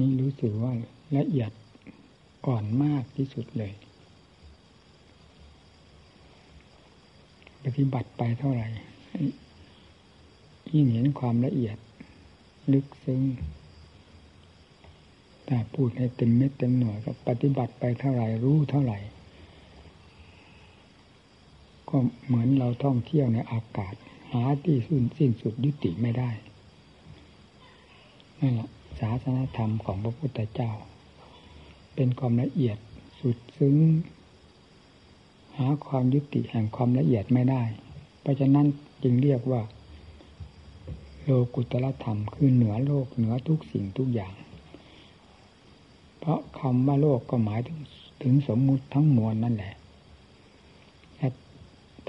นี้รู้สึกว่าละเอียดอ่อนมากที่สุดเลย ปฏิบัติไปเท่าไหร่ยิ่งเห็นความละเอียด ลึกซึ้งแต่พูดให้เต็มเม็ดเต็มหน่วยก็ปฏิบัติไปเท่าไหร่รู้เท่าไหร่ ก็เหมือนเราท่องเที่ยวในอากาศ หาที่สิ้นสิ้นสุดยุติไม่ได้นั่นแหละ ศาสนธรรมของพระพุทธเจ้า เป็นความละเอียดสุดซึ้ง หาความยุติแห่งความละเอียดไม่ได้ เพราะฉะนั้นจึงเรียกว่า โลกุตละธรรมคือเหนือโลกเหนือทุกสิ่งทุกอย่าง เพราะคำว่าโลกก็หมายถึงถึงสมมุติทั้งมวลนั่นแหละ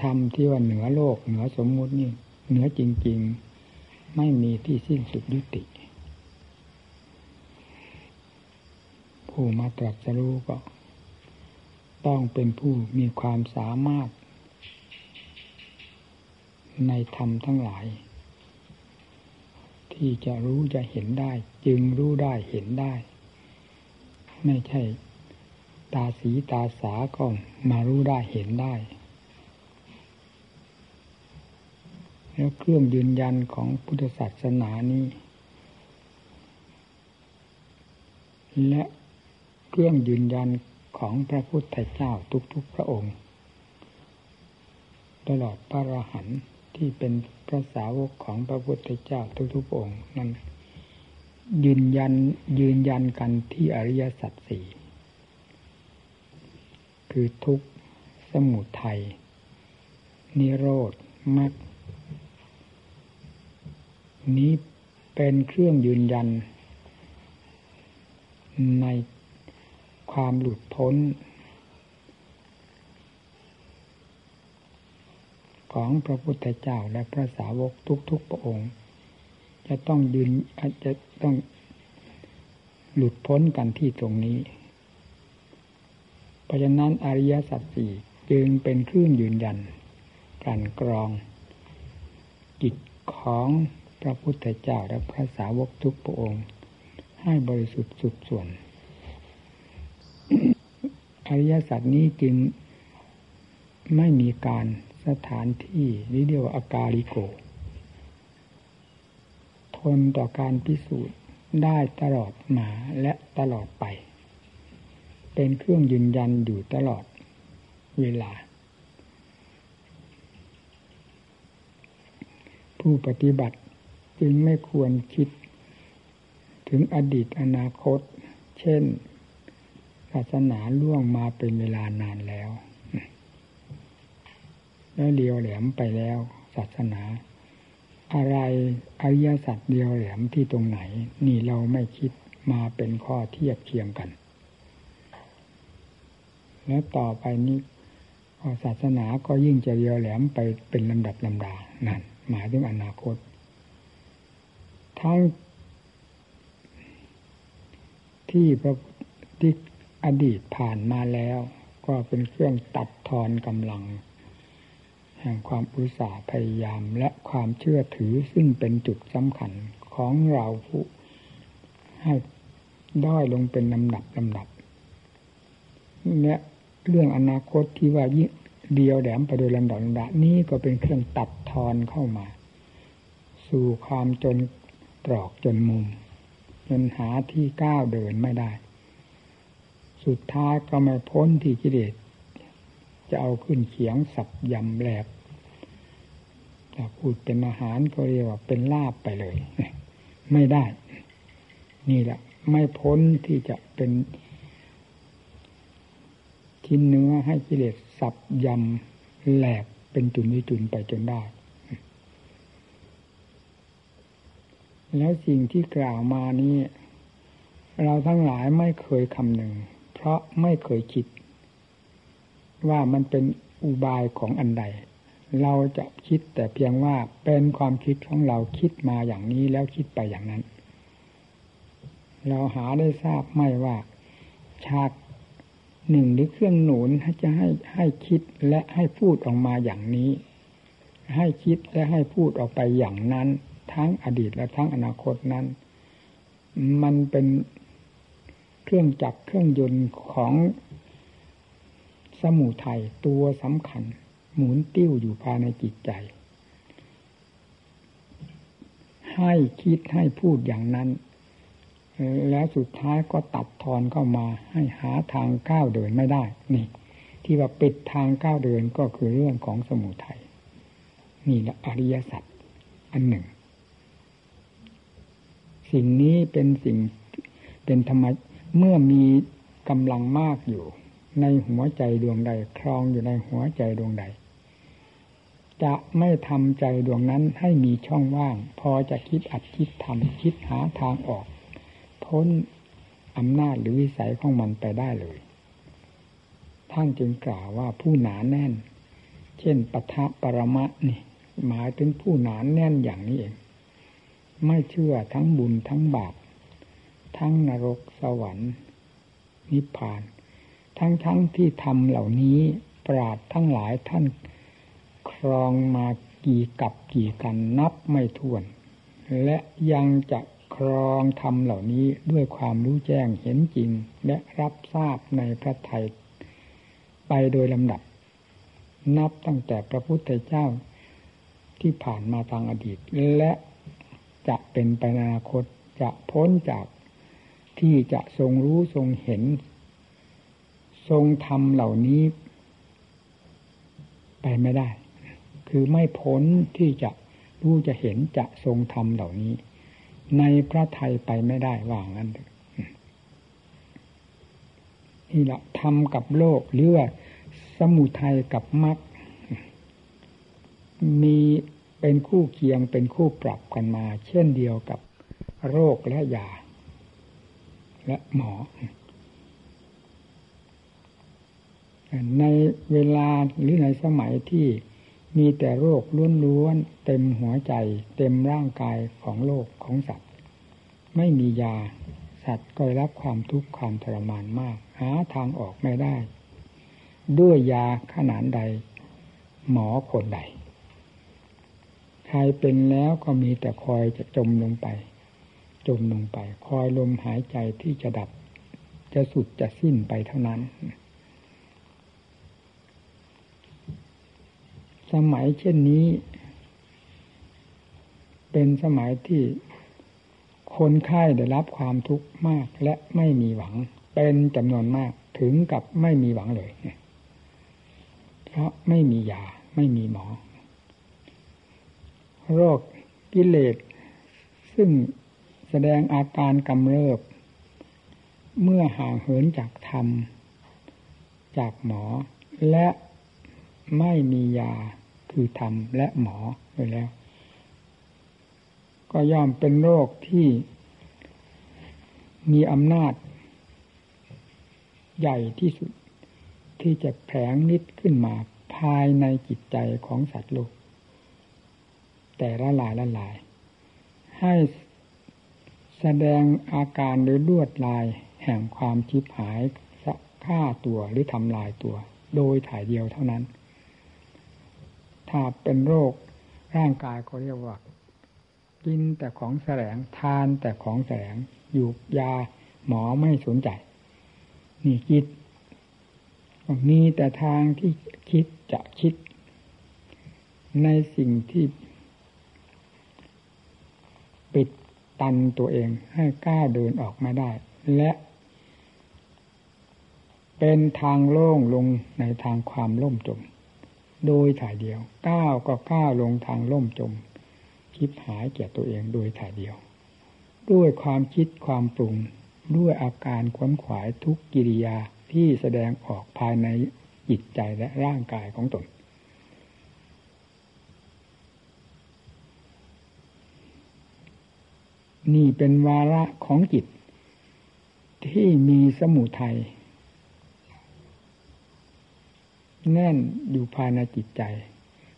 ธรรมที่ว่าเหนือโลกเหนือสมมุตินี่เหนือจริง ๆ ไม่มีที่สิ้นสุดยุติ ผู้มาตรัสรู้ก็ ต้องเป็นผู้มีความสามารถ ในธรรมทั้งหลาย ที่จะรู้จะเห็นได้ จึงรู้ได้เห็นได้ ไม่ใช่ ตาสีตาสาก็มารู้ได้เห็นได้แล้วเครื่องยืนยันของพุทธศาสนานี้ และ เครื่องยืนยันของพระพุทธเจ้าทุกๆพระองค์ ตลอดพระรหันต์ที่เป็นพระสาวกของพระพุทธเจ้าทุกๆองค์นั้นยืนยันยืนยันกันที่อริยสัจสี่คือทุกสมุทัยนิโรธมรรคนี้เป็นเครื่องยืนยัน ใน ความหลุดพ้น ของพระพุทธเจ้าและพระสาวกทุกๆพระองค์ จะต้องยืนอาจจะต้องหลุดพ้นกันที่ตรงนี้ เพราะฉะนั้นอริยสัจสี่จึงเป็นคลื่นยืนยันการกรองจิตของพระพุทธเจ้าและพระสาวกทุกพระองค์ ให้บริสุทธิ์สุดส่วน อริยสัจนี้จึงไม่มีการสถานที่นี่เรียกว่าอากาลิโก ทนต่อการพิสูจน์ได้ตลอดมาและตลอดไป เป็นเครื่องยืนยันอยู่ตลอดเวลา ผู้ปฏิบัติจึงไม่ควรคิดถึงอดีตอนาคต เช่น ศาสนาล่วงมาเป็นเวลานานแล้วแล้วเลียวแหลมไปแล้ว ศาสนา อะไรอริยสัจเดียวแหลมที่ตรงไหน นี่เราไม่คิดมาเป็นข้อเทียบเคียงกัน แล้วต่อไปนี้ศาสนาก็ยิ่งจะเรียวแหลมไปเป็นลำดับลำดานั่นหมายถึงอนาคตทั้งที่พระที่ อดีตผ่านมาแล้ว ก็เป็นเครื่องตัดทอนกำลัง แห่งความอุตสาห์พยายามและความเชื่อถือซึ่งเป็นจุดสำคัญของเราผู้ให้ด้อยลงเป็นลำดับลำดับและเรื่องอนาคตที่ว่ายิ่งเดียวแหลมไปโดยลำดับลำดับนี้ก็เป็นเครื่องตัดทอนเข้ามา สู่ความจนตรอกจนมุมจนหาที่ก้าวเดินไม่ได้ สุดท้ายก็ไม่พ้นที่กิเลสจะเอาขึ้นเขียงสับยำแหลกถ้าพูดเป็นอาหารก็เรียกว่าเป็นลาบไปเลย ไม่ได้ นี่แหละ ไม่พ้นที่จะเป็นชิ้นเนื้อให้กิเลสสับยำแหลกเป็นจุนวิจุนไปจนได้ แล้วสิ่งที่กล่าวมานี้ เราทั้งหลายไม่เคยคำหนึ่ง เพราะไม่เคยคิด ว่ามันเป็นอุบายของอันใด เราจะคิดแต่เพียงว่าเป็นความคิดของเราคิดมาอย่างนี้แล้วคิดไปอย่างนั้น เราหาได้ทราบไม่ว่าฉากหนึ่งหรือเครื่องหนุนจะให้ให้คิดและให้พูดออกมาอย่างนี้ ให้คิดและให้พูดออกไปอย่างนั้น ทั้งอดีตและทั้งอนาคตนั้น มันเป็น เครื่องจักรเครื่องยนต์ของสมุทัยตัวสำคัญ หมุนติ้วอยู่ภายในจิตใจ ให้คิดให้พูดอย่างนั้น แล้วสุดท้ายก็ตัดทอนเข้ามาให้หาทางก้าวเดินไม่ได้ นี่ ที่ว่าปิดทางก้าวเดินก็คือเรื่องของสมุทัยนี่แหละอริยสัจอันหนึ่ง สิ่งนี้เป็นสิ่งเป็นธรรมะ เมื่อมีกำลังมากอยู่ ในหัวใจดวงใด ครองอยู่ในหัวใจดวงใด จะไม่ทำใจดวงนั้นให้มีช่องว่าง พอจะคิดอัดคิดทำคิดหาทางออก พ้นอำนาจหรือวิสัยของมันไปได้เลย ท่านจึงกล่าวว่าผู้หนาแน่น เช่นปทะปรมะนี่หมายถึงผู้หนานแน่นอย่างนี้เอง ไม่เชื่อทั้งบุญทั้งบาป ทั้งนรกสวรรค์ นิพพาน ทั้งทั้งที่ทำเหล่านี้ปราดทั้งหลายท่านครองมากี่กับกี่กันนับไม่ถ้วน และยังจะครองทำเหล่านี้ด้วยความรู้แจ้งเห็นจริง และรับทราบในพระไทยไปโดยลำดับ นับตั้งแต่พระพุทธเจ้าที่ผ่านมาทางอดีต และจะเป็นไปในอนาคตจะพ้นจาก ที่จะทรงรู้ทรงเห็น ทรงทำเหล่านี้ ไปไม่ได้ คือไม่พ้นที่จะรู้จะเห็นจะทรงทำเหล่านี้ ในพระไทยไปไม่ได้ว่างั้นนี่แหละทำกับโลกหรือว่าสมุทัยกับมรรคมีเป็นคู่เคียงเป็นคู่ปรับกันมา เช่นเดียวกับโรคและยา และหมอ ในเวลาหรือในสมัยที่มีแต่โรคล้วนๆเต็มหัวใจ เต็มร่างกายของโลกของสัตว์ ไม่มียาสัตว์ก็รับความทุกข์ความทรมานมาก หาทางออกไม่ได้ ด้วยยาขนาดใด หมอคนใด ใครเป็นแล้วก็มีแต่คอยจะจมลงไป จมลงไป คอยลมหายใจที่จะดับ จะสุดจะสิ้นไปเท่านั้น สมัยเช่นนี้ เป็นสมัยที่คนไข้ได้รับความทุกข์มากและไม่มีหวัง เป็นจำนวนมากถึงกับไม่มีหวังเลย เพราะไม่มียาไม่มีหมอ โรคกิเลสซึ่ง แสดงอาการกำเริบ เมื่อห่างเหินจากธรรม จากหมอ และไม่มียาคือธรรมและหมอไปแล้ว ก็ย่อมเป็นโรคที่มีอำนาจ ใหญ่ที่สุด ที่จะแผงนิดขึ้นมาภายในจิตใจของสัตว์โลก แต่ละลายละลาย ให้ แสดงอาการหรือลวดลายแห่งความชิบหายฆ่าตัวหรือทำลายตัว โดยถ่ายเดียวเท่านั้น ถ้าเป็นโรคร่างกายก็เรียกว่า กินแต่ของแสลงทานแต่ของแสลงอยู่ยาหมอไม่สนใจ นี่คิดมีแต่ทางที่คิดจะคิด ในสิ่งที่ปิ ดตันตัวเองให้กล้าเดินออกมาได้ และ เป็นทางโล่งลงในทางความล่มจม โดยถ่ายเดียวก้าวก็ก้าวลงทางล่มจม คิดหายแก่ตัวเองโดยถ่ายเดียว ด้วยความคิดความปรุงด้วยอาการขวนขวายทุกกิริยาที่แสดงออกภายในจิตใจและร่างกายของตน นี่เป็นวาระของจิต ที่มีสมุทัยแน่นอยู่ภายในจิตใจ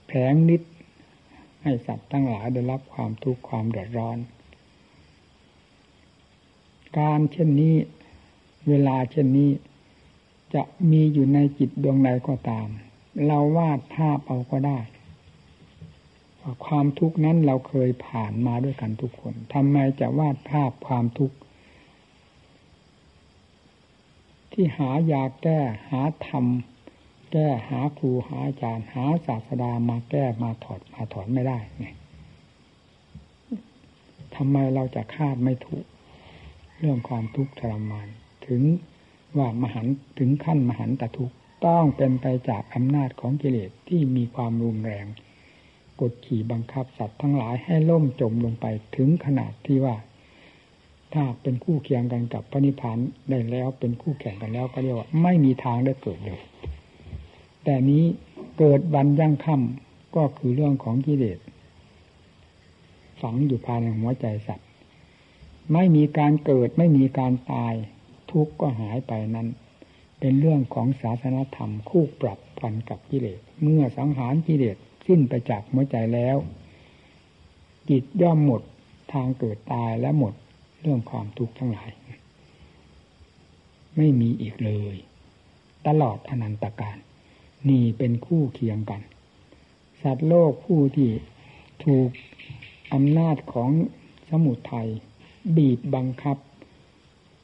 แผงนิด ให้สัตว์ทั้งหลายได้รับความทุกข์ความเดือดร้อน การเช่นนี้ เวลาเช่นนี้ จะมีอยู่ในจิตดวงใดก็ตาม เราวาดภาพเอาก็ได้ ความทุกข์นั้นเราเคยผ่านมาด้วยกันทุกคนทำไมจะวาดภาพความทุกข์ ที่หายาแก้หาธรรมแก้หาครูหาอาจารย์ หาศาสดามาแก้มาถอดมาถอนไม่ได้ไงทำไมเราจะคาดไม่ถูก เรื่องความทุกข์ทรมาน ถึงว่ามหันถึงขั้นมหันตทุกต้องเป็นไปจากอำนาจของกิเลสที่มีความรุนแรง กดขี่บังคับสัตว์ทั้งหลายให้ล่มจมลงไปถึงขนาดที่ว่า ถ้าเป็นคู่เคียงกันกับพระนิพพานได้แล้วเป็นคู่แข่งกันแล้วก็เรียกว่า ไม่มีทางได้เกิดเลย แต่นี้เกิดวันยั่งค่ำก็คือเรื่องของกิเลสฝังอยู่ภายในหัวใจสัตว์ ไม่มีการเกิดไม่มีการตาย ทุกข์ก็หายไปนั้น เป็นเรื่องของศาสนธรรมคู่ปรับกันกับกิเลส เมื่อสังหารกิเลส สิ้นไปจากหัวใจแล้ว จิตย่อมหมดทางเกิดตายและหมดเรื่องความทุกข์ทั้งหลาย ไม่มีอีกเลย ตลอดอนันตการ นี่เป็นคู่เคียงกัน สัตว์โลกผู้ที่ถูกอำนาจของสมุทัยบีบบังคับ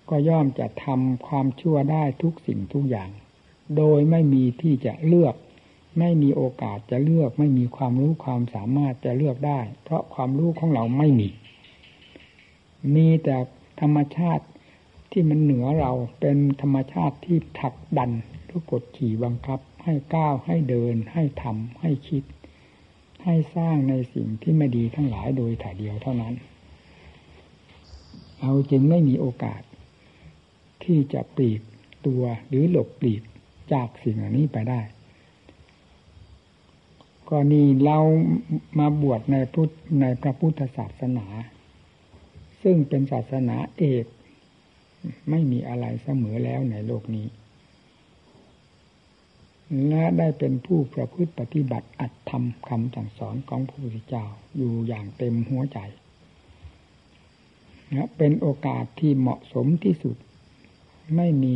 ก็ย่อมจะทำความชั่วได้ทุกสิ่งทุกอย่าง โดยไม่มีที่จะเลือก ไม่มีโอกาสจะเลือกไม่มีความรู้ความสามารถจะเลือกได้ เพราะความรู้ของเราไม่มี มีแต่ธรรมชาติที่มันเหนือเราเป็นธรรมชาติที่ถักดันทุกกดขี่บังคับ ให้ก้าวให้เดิน ให้ทำให้คิด ให้สร้างในสิ่งที่ไม่ดีทั้งหลายโดยถ่ายเดียวเท่านั้น เราจึงไม่มีโอกาส ที่จะปลีกตัวหรือหลบปลีกจากสิ่งเหล่านี้ไปได้ ก็นี่เรามาบวชในพุทธในพระพุทธศาสนา ซึ่งเป็นศาสนาเอกไม่มีอะไรเสมอแล้วในโลกนี้ และได้เป็นผู้ประพฤติปฏิบัติอัดทำคำสั่งสอนของพระพุทธเจ้าอยู่อย่างเต็มหัวใจนะเป็นโอกาสที่เหมาะสมที่สุด ไม่มี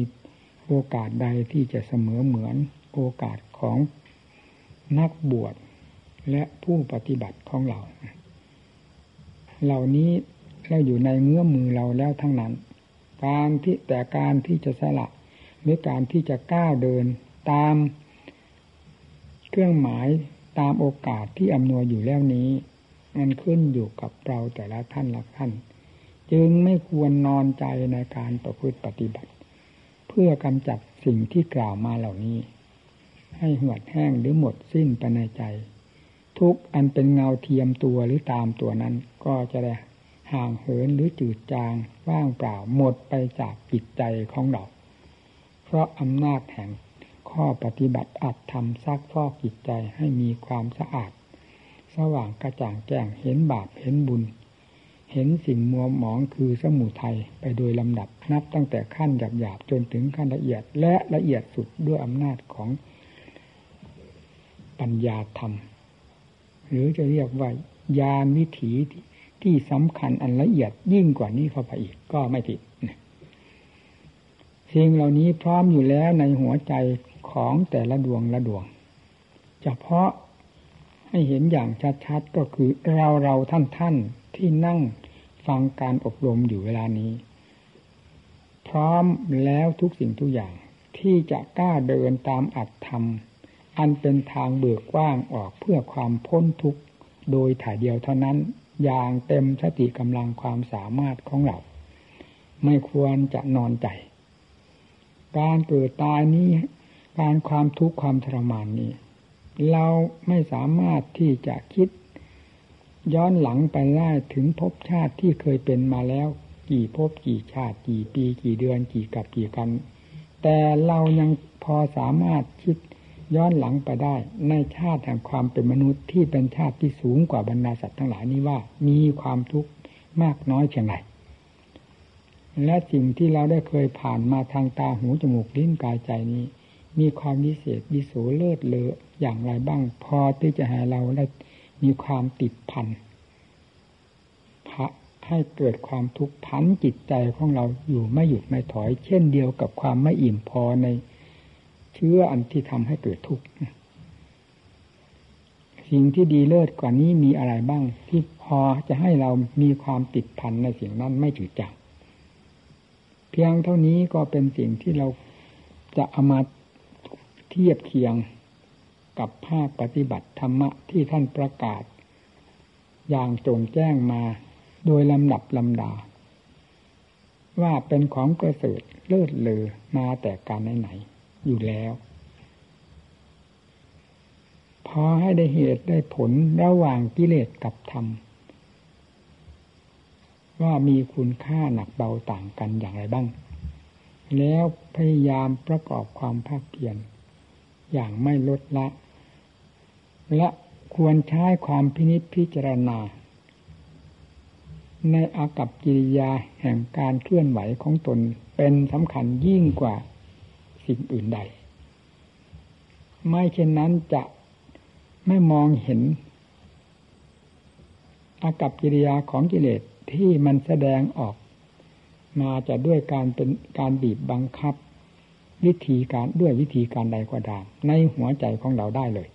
โอกาสใดที่จะเสมอเหมือนโอกาสของ นักบวชและผู้ปฏิบัติของเรา เหล่านี้เราอยู่ในเงื้อมือเราแล้วทั้งนั้น การที่แต่การที่จะสละหรือการที่จะก้าวเดินตามเครื่องหมายตามโอกาสที่อำนวยอยู่แล้วนี้ มันขึ้นอยู่กับเราแต่ละท่านละท่าน จึงไม่ควรนอนใจในการประพฤติปฏิบัติ เพื่อกำจัดสิ่งที่กล่าวมาเหล่านี้ ให้หวดแห้งหรือหมดสิ้นไปในใจ ทุกอันเป็นเงาเทียมตัวหรือตามตัวนั้น ก็จะได้ห่างเหินหรือจืดจางว่างเปล่าหมดไปจากจิตใจของเรา เพราะอำนาจแห่งข้อปฏิบัติอัดทำซักฟอกจิตใจให้มีความสะอาด สว่างกระจ่างแจ้งเห็นบาปเห็นบุญ เห็นสิ่งมัวหมองคือสมุทัยไปโดยลำดับนับตั้งแต่ขั้นหยาบๆจนถึงขั้นละเอียดและละเอียดสุดด้วยอำนาจของ ปัญญาธรรม หรือจะเรียกว่ายานวิถีที่สำคัญอันละเอียดยิ่งกว่านี้เข้าไปอีกก็ไม่ผิดสิ่งเหล่านี้พร้อมอยู่แล้วในหัวใจของแต่ละดวงละดวง เฉพาะให้เห็นอย่างชัดๆก็คือเราเราท่านท่านที่นั่งฟังการอบรมอยู่เวลานี้ พร้อมแล้วทุกสิ่งทุกอย่างที่จะกล้าเดินตามอัตธรรม อันเป็นทางเบิกกว้างออกเพื่อความพ้นทุกข์โดยถ่ายเดียวเท่านั้น อย่างเต็มสติกำลังความสามารถของเรา ไม่ควรจะนอนใจ การเกิดตายนี้ การความทุกข์ความทรมานนี้ เราไม่สามารถที่จะคิด ย้อนหลังไปได้ถึงภพชาติที่เคยเป็นมาแล้ว กี่ภพกี่ชาติ กี่ปี กี่เดือนกี่กับกี่กัน แต่เรายังพอสามารถคิด ย้อนหลังไปได้ในชาติแห่งความเป็นมนุษย์ที่เป็นชาติที่สูงกว่าบรรดาสัตว์ทั้งหลายนี้ว่า มีความทุกข์มากน้อยเพียงไรและสิ่งที่เราได้เคยผ่านมาทางตาหูจมูกลิ้นกายใจนี้ มีความวิเศษวิโสเลิศเลออย่างไรบ้าง พอที่จะให้เราได้มีความติดพันพระให้เกิดความทุกข์พันจิตใจของเราอยู่ไม่หยุดไม่ถอย เช่นเดียวกับความไม่อิ่มพอใน เชื้ออันที่ทำให้เกิดทุกข์สิ่งที่ดีเลิศกว่านี้มีอะไรบ้าง ที่พอจะให้เรามีความติดพันในสิ่งนั้นไม่จืดจางเพียงเท่านี้ก็เป็นสิ่งที่เราจะเอามาเทียบเคียงกับภาคปฏิบัติธรรมะที่ท่านประกาศ อย่างโจงแจ้งมาโดยลำดับลำดา ว่าเป็นของกระเสริฐเลิศเลอมาแต่การไหนๆ อยู่แล้ว พอให้ได้เหตุได้ผลระหว่างกิเลสกับธรรม ว่ามีคุณค่าหนักเบาต่างกันอย่างไรบ้าง แล้วพยายามประกอบความภาคเพียรอย่างไม่ลดละ และควรใช้ความพินิจพิจารณา ในอากับกิริยาแห่งการเคลื่อนไหวของตนเป็นสำคัญยิ่งกว่า สิ่งอื่นใด ไม่เช่นนั้นจะไม่มองเห็น อากับกิริยาของกิเลสที่มันแสดงออก มาจะด้วยการเป็นการบีบบังคับ วิธีการด้วยวิธีการใดก็ตามในหัวใจของเราได้เลย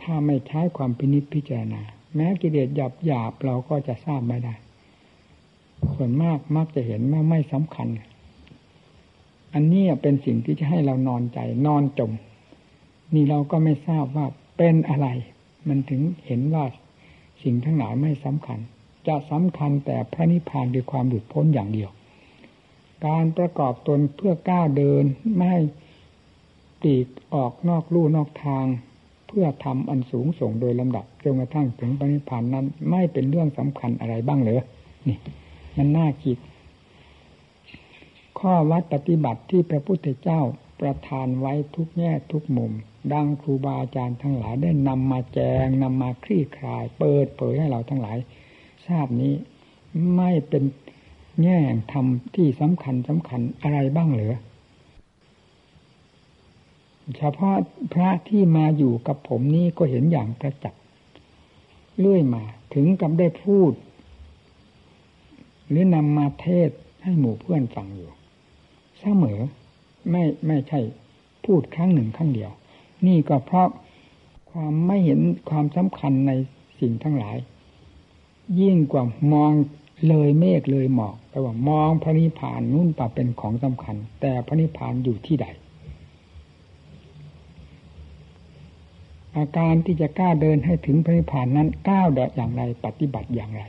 ถ้าไม่ใช้ความพินิจพิจารณา แม้กิเลสหยาบหยาบเราก็จะทราบไม่ได้ส่วนมากมักจะเห็นว่าไม่สำคัญ อันนี้เป็นสิ่งที่จะให้เรานอนใจนอนจม นี่เราก็ไม่ทราบว่าเป็นอะไร มันถึงเห็นว่าสิ่งทั้งหลายไม่สำคัญ จะสำคัญแต่พระนิพพานด้วยความหลุดพ้นอย่างเดียว การประกอบตนเพื่อก้าวเดินไม่ตีกออกนอกลู่นอกทาง เพื่อทำอันสูงส่งโดยลำดับจนกระทั่งถึงปณิพานนั้น ไม่เป็นเรื่องสำคัญอะไรบ้างเหรอนี่ มันน่าคิด ข้อวัดปฏิบัติที่พระพุทธเจ้าประทานไว้ทุกแง่ทุกมุม ดังครูบาอาจารย์ทั้งหลายได้นำมาแจงนำมาคลี่คลาย เปิดเผยให้เราทั้งหลาย ทราบนี้ไม่เป็นแง่ธรรมที่สำคัญสำคัญอะไรบ้างเหรอเฉพาะพระที่มาอยู่กับผมนี้ก็เห็นอย่างประจักษ์เลื่อยมาถึงกับได้พูด หรือนำมาเทศให้หมู่เพื่อนฟังอยู่ เสมอ ไม่ไม่ใช่พูดครั้งหนึ่งครั้งเดียว นี่ก็เพราะความไม่เห็นความสำคัญในสิ่งทั้งหลาย ยิ่งกว่ามองเลยเมฆเลยหมอกแปลว่ามองพระนิพพานนู่นป่าเป็นของสำคัญ แต่พระนิพพานอยู่ที่ใด อาการที่จะกล้าเดินให้ถึงพระนิพพานนั้นก้าวเดอย่างไรปฏิบัติอย่างไร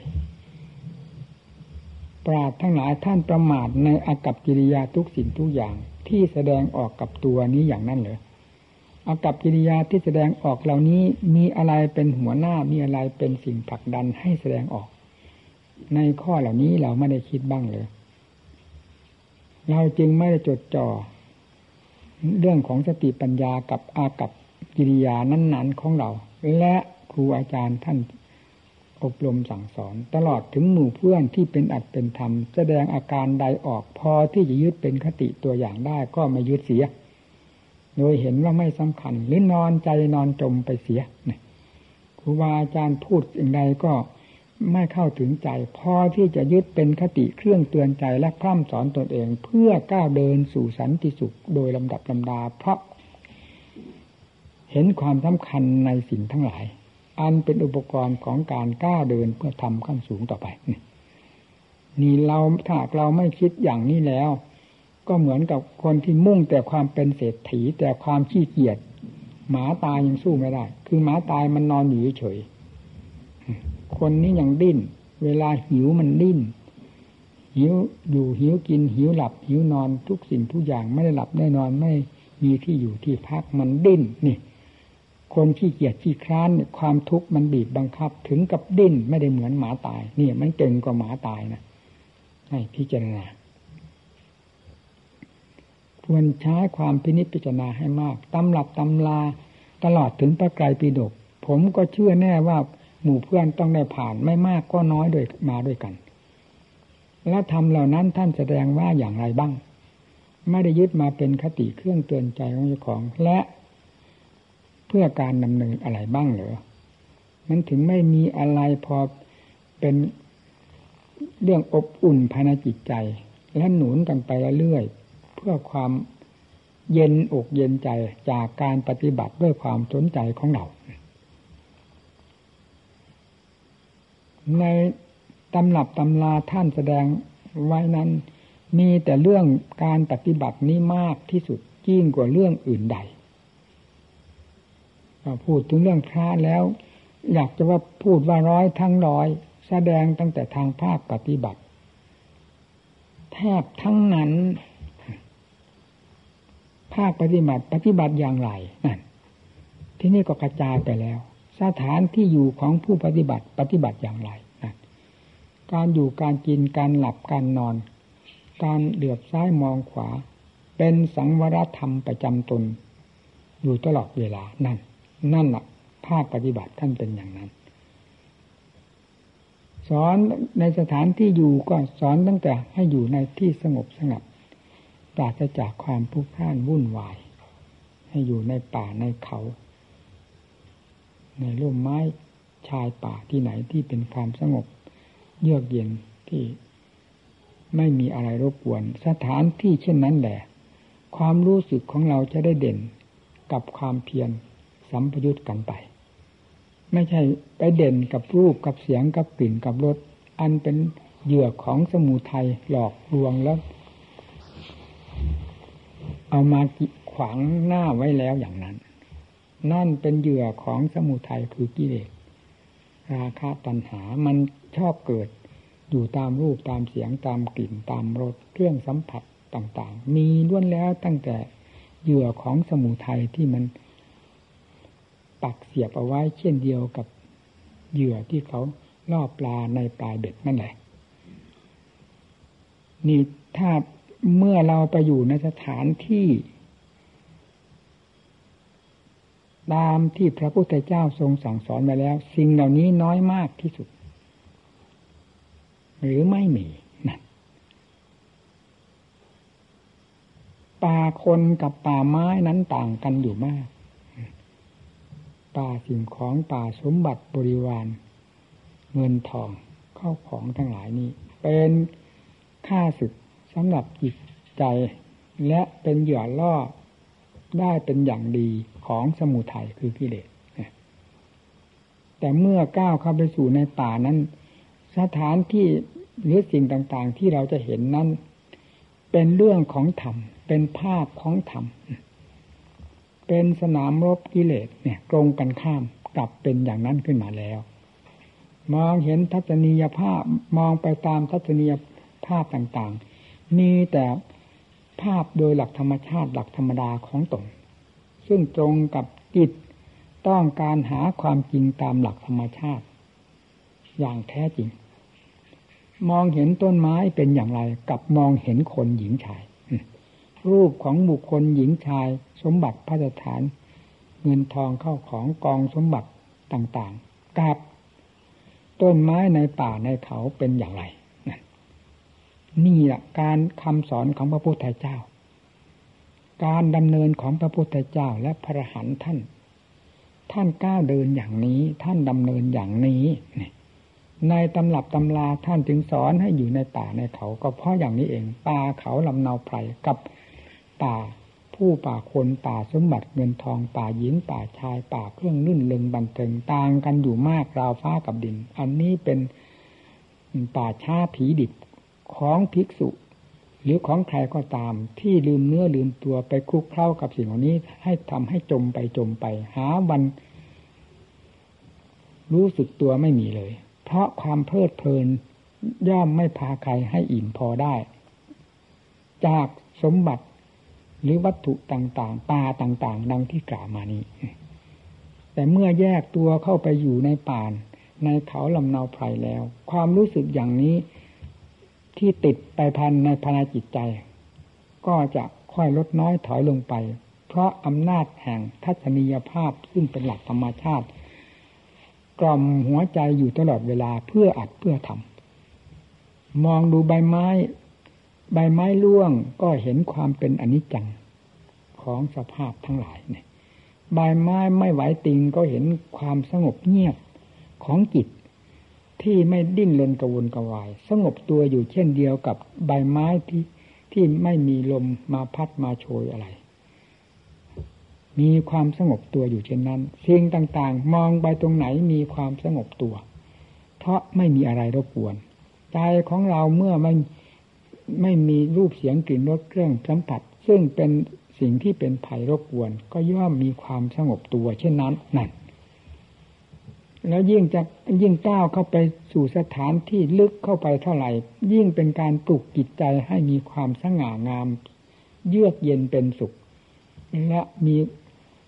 ปราดทั้งหลายท่านประมาทในอากับกิริยาทุกสิ่งทุกอย่างที่แสดงออกกับตัวนี้อย่างนั้นเหรออากับกิริยาที่แสดงออกเหล่านี้มีอะไรเป็นหัวหน้ามีอะไรเป็นสิ่งผลักดันให้แสดงออก ในข้อเหล่านี้เราไม่ได้คิดบ้างเลย เราจึงไม่ได้จดจ่อเรื่องของสติปัญญากับอากับกิริยานั้น ๆ ของเรา และครูอาจารย์ท่าน อบรมสั่งสอน ตลอดถึงหมู่เพื่อนที่เป็นอัดเป็นธรรม แสดงอาการใดออกพอที่จะยึดเป็นคติตัวอย่างได้ก็ไม่ยึดเสีย โดยเห็นว่าไม่สำคัญ หรือนอนใจนอนจมไปเสียครูบาอาจารย์พูดอย่างใดก็ไม่เข้าถึงใจ พอที่จะยึดเป็นคติเครื่องเตือนใจและพร่ำสอนตนเอง เพื่อก้าวเดินสู่สันติสุขโดยลำดับลำดาเพราะเห็นความสำคัญในสิ่งทั้งหลาย อันเป็นอุปกรณ์ของการก้าวเดินเพื่อทำขั้นสูงต่อไป นี่เราถ้าเราไม่คิดอย่างนี้แล้ว ก็เหมือนกับคนที่มุ่งแต่ความเป็นเศรษฐีแต่ความขี้เกียจหมาตายยังสู้ไม่ได้ คือหมาตายมันนอนอยู่เฉยคนนี้ยังดิ้น เวลาหิวมันดิ้น หิวอยู่หิวกิน หิวหลับ หิวนอนทุกสิ่งทุกอย่างไม่ได้หลับได้นอนไม่มีที่อยู่ที่พักมันดิ้นนี่ คนขี้เกียจขี้คร้านความทุกข์มันบีบบังคับ ถึงกับดิ้นไม่ได้เหมือนหมาตายนี่มันเก่งกว่าหมาตายนะให้พิจารณาควรใช้ความพินิจพิจารณาให้มากตำหลับตำลาตลอดถึงพระไกรปิฎกผมก็เชื่อแน่ว่าหมู่เพื่อนต้องได้ผ่านไม่มากก็น้อยโดยมาด้วยกัน และทำเหล่านั้นท่านแสดงว่าอย่างไรบ้าง ไม่ได้ยึดมาเป็นคติเครื่องเตือนใจของเจ้าของ และ พื่อการดำเนินอะไรบ้างเหรอมันถึงไม่มีอะไรพอเป็นเรื่องอบอุ่นภายในจิตใจ และหนุนกันไปเรื่อยเพื่อความเย็นอกเย็นใจจากการปฏิบัติด้วยความสนใจของเรา ในตำรับตำราท่านแสดงไว้นั้น มีแต่เรื่องการปฏิบัตินี้มากที่สุดยิ่งกว่าเรื่องอื่นใด พูดถึงเรื่องพระแล้ว อยากจะว่าพูดว่าร้อยทั้งร้อย แสดงตั้งแต่ทางภาคปฏิบัติ แทบทั้งนั้น ภาคปฏิบัติปฏิบัติอย่างไรนั่นที่นี่ก็กระจายไปแล้ว สถานที่อยู่ของผู้ปฏิบัติปฏิบัติอย่างไรนั่นการอยู่การกินการหลับการนอน การเดือบซ้ายมองขวา เป็นสังวรธรรมประจำตน อยู่ตลอดเวลานั่น นั่นแหละภาคปฏิบัติท่านเป็นอย่างนั้น สอนในสถานที่อยู่ก็สอนตั้งแต่ให้อยู่ในที่สงบสงัดปราศจากความพุกพ่านวุ่นวาย ให้อยู่ในป่าในเขา ในร่มไม้ชายป่าที่ไหนที่เป็นความสงบ เยือกเย็นที่ไม่มีอะไรรบกวน สถานที่เช่นนั้นแหละ ความรู้สึกของเราจะได้เด่นกับความเพียร สัมพยุตกันไป ไม่ใช่ไปเด่นกับรูปกับเสียงกับกลิ่นกับรสอันเป็นเหยื่อของสมุทัยหลอกลวงแล้ว เอามาขวางหน้าไว้แล้วอย่างนั้น นั่นเป็นเหยื่อของสมุทัยคือกิเลสราคะตัณหามันชอบเกิดอยู่ตามรูปตามเสียงตามกลิ่นตามรสเครื่องสัมผัสต่าง ๆ มีล้วนแล้วตั้งแต่เหยื่อของสมุทัยที่มัน ปักเสียบเอาไว้เช่นเดียวกับเหยื่อที่เขาล่อปลาในปลายเบ็ดนั่นแหละ นี่ถ้าเมื่อเราไปอยู่ในสถานที่ ตามที่พระพุทธเจ้าทรงสั่งสอนมาแล้ว สิ่งเหล่านี้น้อยมากที่สุด หรือไม่มีนะป่าคนกับป่าไม้นั้นต่างกันอยู่มาก ป่าสิ่งของป่าสมบัติบริวารเงินทองเข้าของทั้งหลายนี้ เป็นค่าศึกสำหรับจิตใจ และเป็นเหยื่อล่อได้เป็นอย่างดีของสมุทัยคือกิเลสแต่เมื่อก้าวเข้าไปสู่ในป่านั้น สถานที่หรือสิ่งต่างๆ ที่เราจะเห็นนั้น เป็นเรื่องของธรรม เป็นภาพของธรรม เป็นสนามรบกิเลสเนี่ยตรงกันข้ามกลับเป็นอย่างนั้นขึ้นมาแล้ว มองเห็นทัศนียภาพมองไปตามทัศนียภาพต่างๆ มีแต่ภาพโดยหลักธรรมชาติหลักธรรมดาของตนซึ่งตรงกับจิตต้องการหาความจริงตามหลักธรรมชาติ อย่างแท้จริง มองเห็นต้นไม้เป็นอย่างไรกับมองเห็นคนหญิงชาย รูปของบุคคลหญิงชายสมบัติพระสถาน เงินทองเข้าของกองสมบัติต่างๆกับต้นไม้ในป่าในเขาเป็นอย่างไรนี่แหละการคำสอนของพระพุทธเจ้า การดำเนินของพระพุทธเจ้าและพระหันท่าน ท่านก้าวเดินอย่างนี้ ท่านดำเนินอย่างนี้ในตำรับตำราท่านจึงสอนให้อยู่ในป่าในเขา ก็เพราะอย่างนี้เองป่าเขาลำเนาไพรกับ ป่า ผู้ป่าคนป่าสมบัติเงินทองป่าหญิงป่าชายป่าเครื่องนื่นเลึงบันเทิงต่างกันอยู่มากราวฟ้ากับดิน อันนี้เป็นป่าช้าผีดิบของภิกษุ หรือของใครก็ตาม ที่ลืมเนื้อลืมตัวไปคลุกเคล้ากับสิ่งเหล่านี้ ให้ทำให้จมไปจมไป หาวัน รู้สึกตัวไม่มีเลย เพราะความเพลิดเพลินย่อมไม่พาใครให้อิ่มพอได้ จากสมบัติ หรือวัตถุต่างๆป่าต่าง ๆ ดังที่กล่าวมานี้ แต่เมื่อแยกตัวเข้าไปอยู่ในป่าน ในเขาลำเนาไพรแล้ว ความรู้สึกอย่างนี้ที่ติดไปพันในภายในจิตใจ ก็จะค่อยลดน้อยถอยลงไป เพราะอำนาจแห่งทัศนียภาพซึ่งเป็นหลักธรรมชาติกล่อมหัวใจอยู่ตลอดเวลาเพื่ออัดเพื่อทำมองดูใบไม้ ใบไม้ร่วงก็เห็นความเป็นอนิจจังของสภาพทั้งหลายเนี่ยใบไม้ไม่ไหวติงก็เห็นความสงบเงียบของจิตที่ไม่ดิ้นรนกระวนกระวาย สงบตัวอยู่เช่นเดียวกับใบไม้ที่ที่ไม่มีลมมาพัดมาโชยอะไร มีความสงบตัวอยู่เช่นนั้นสิ่งต่างๆ มองไปตรงไหนมีความสงบตัว เพราะไม่มีอะไรรบกวน ใจของเราเมื่อไม่ ไม่มีรูปเสียงกลิ่นรสเครื่องสัมผัส ซึ่งเป็นสิ่งที่เป็นภัยรบกวน ก็ย่อมมีความสงบตัว เช่นนั้นนั่นแล้วยิ่งจะยิ่งก้าวเข้าไปสู่สถานที่ลึกเข้าไปเท่าไหร่ ยิ่งเป็นการปลุกจิตใจให้มีความสง่างาม เยือกเย็นเป็นสุข และมี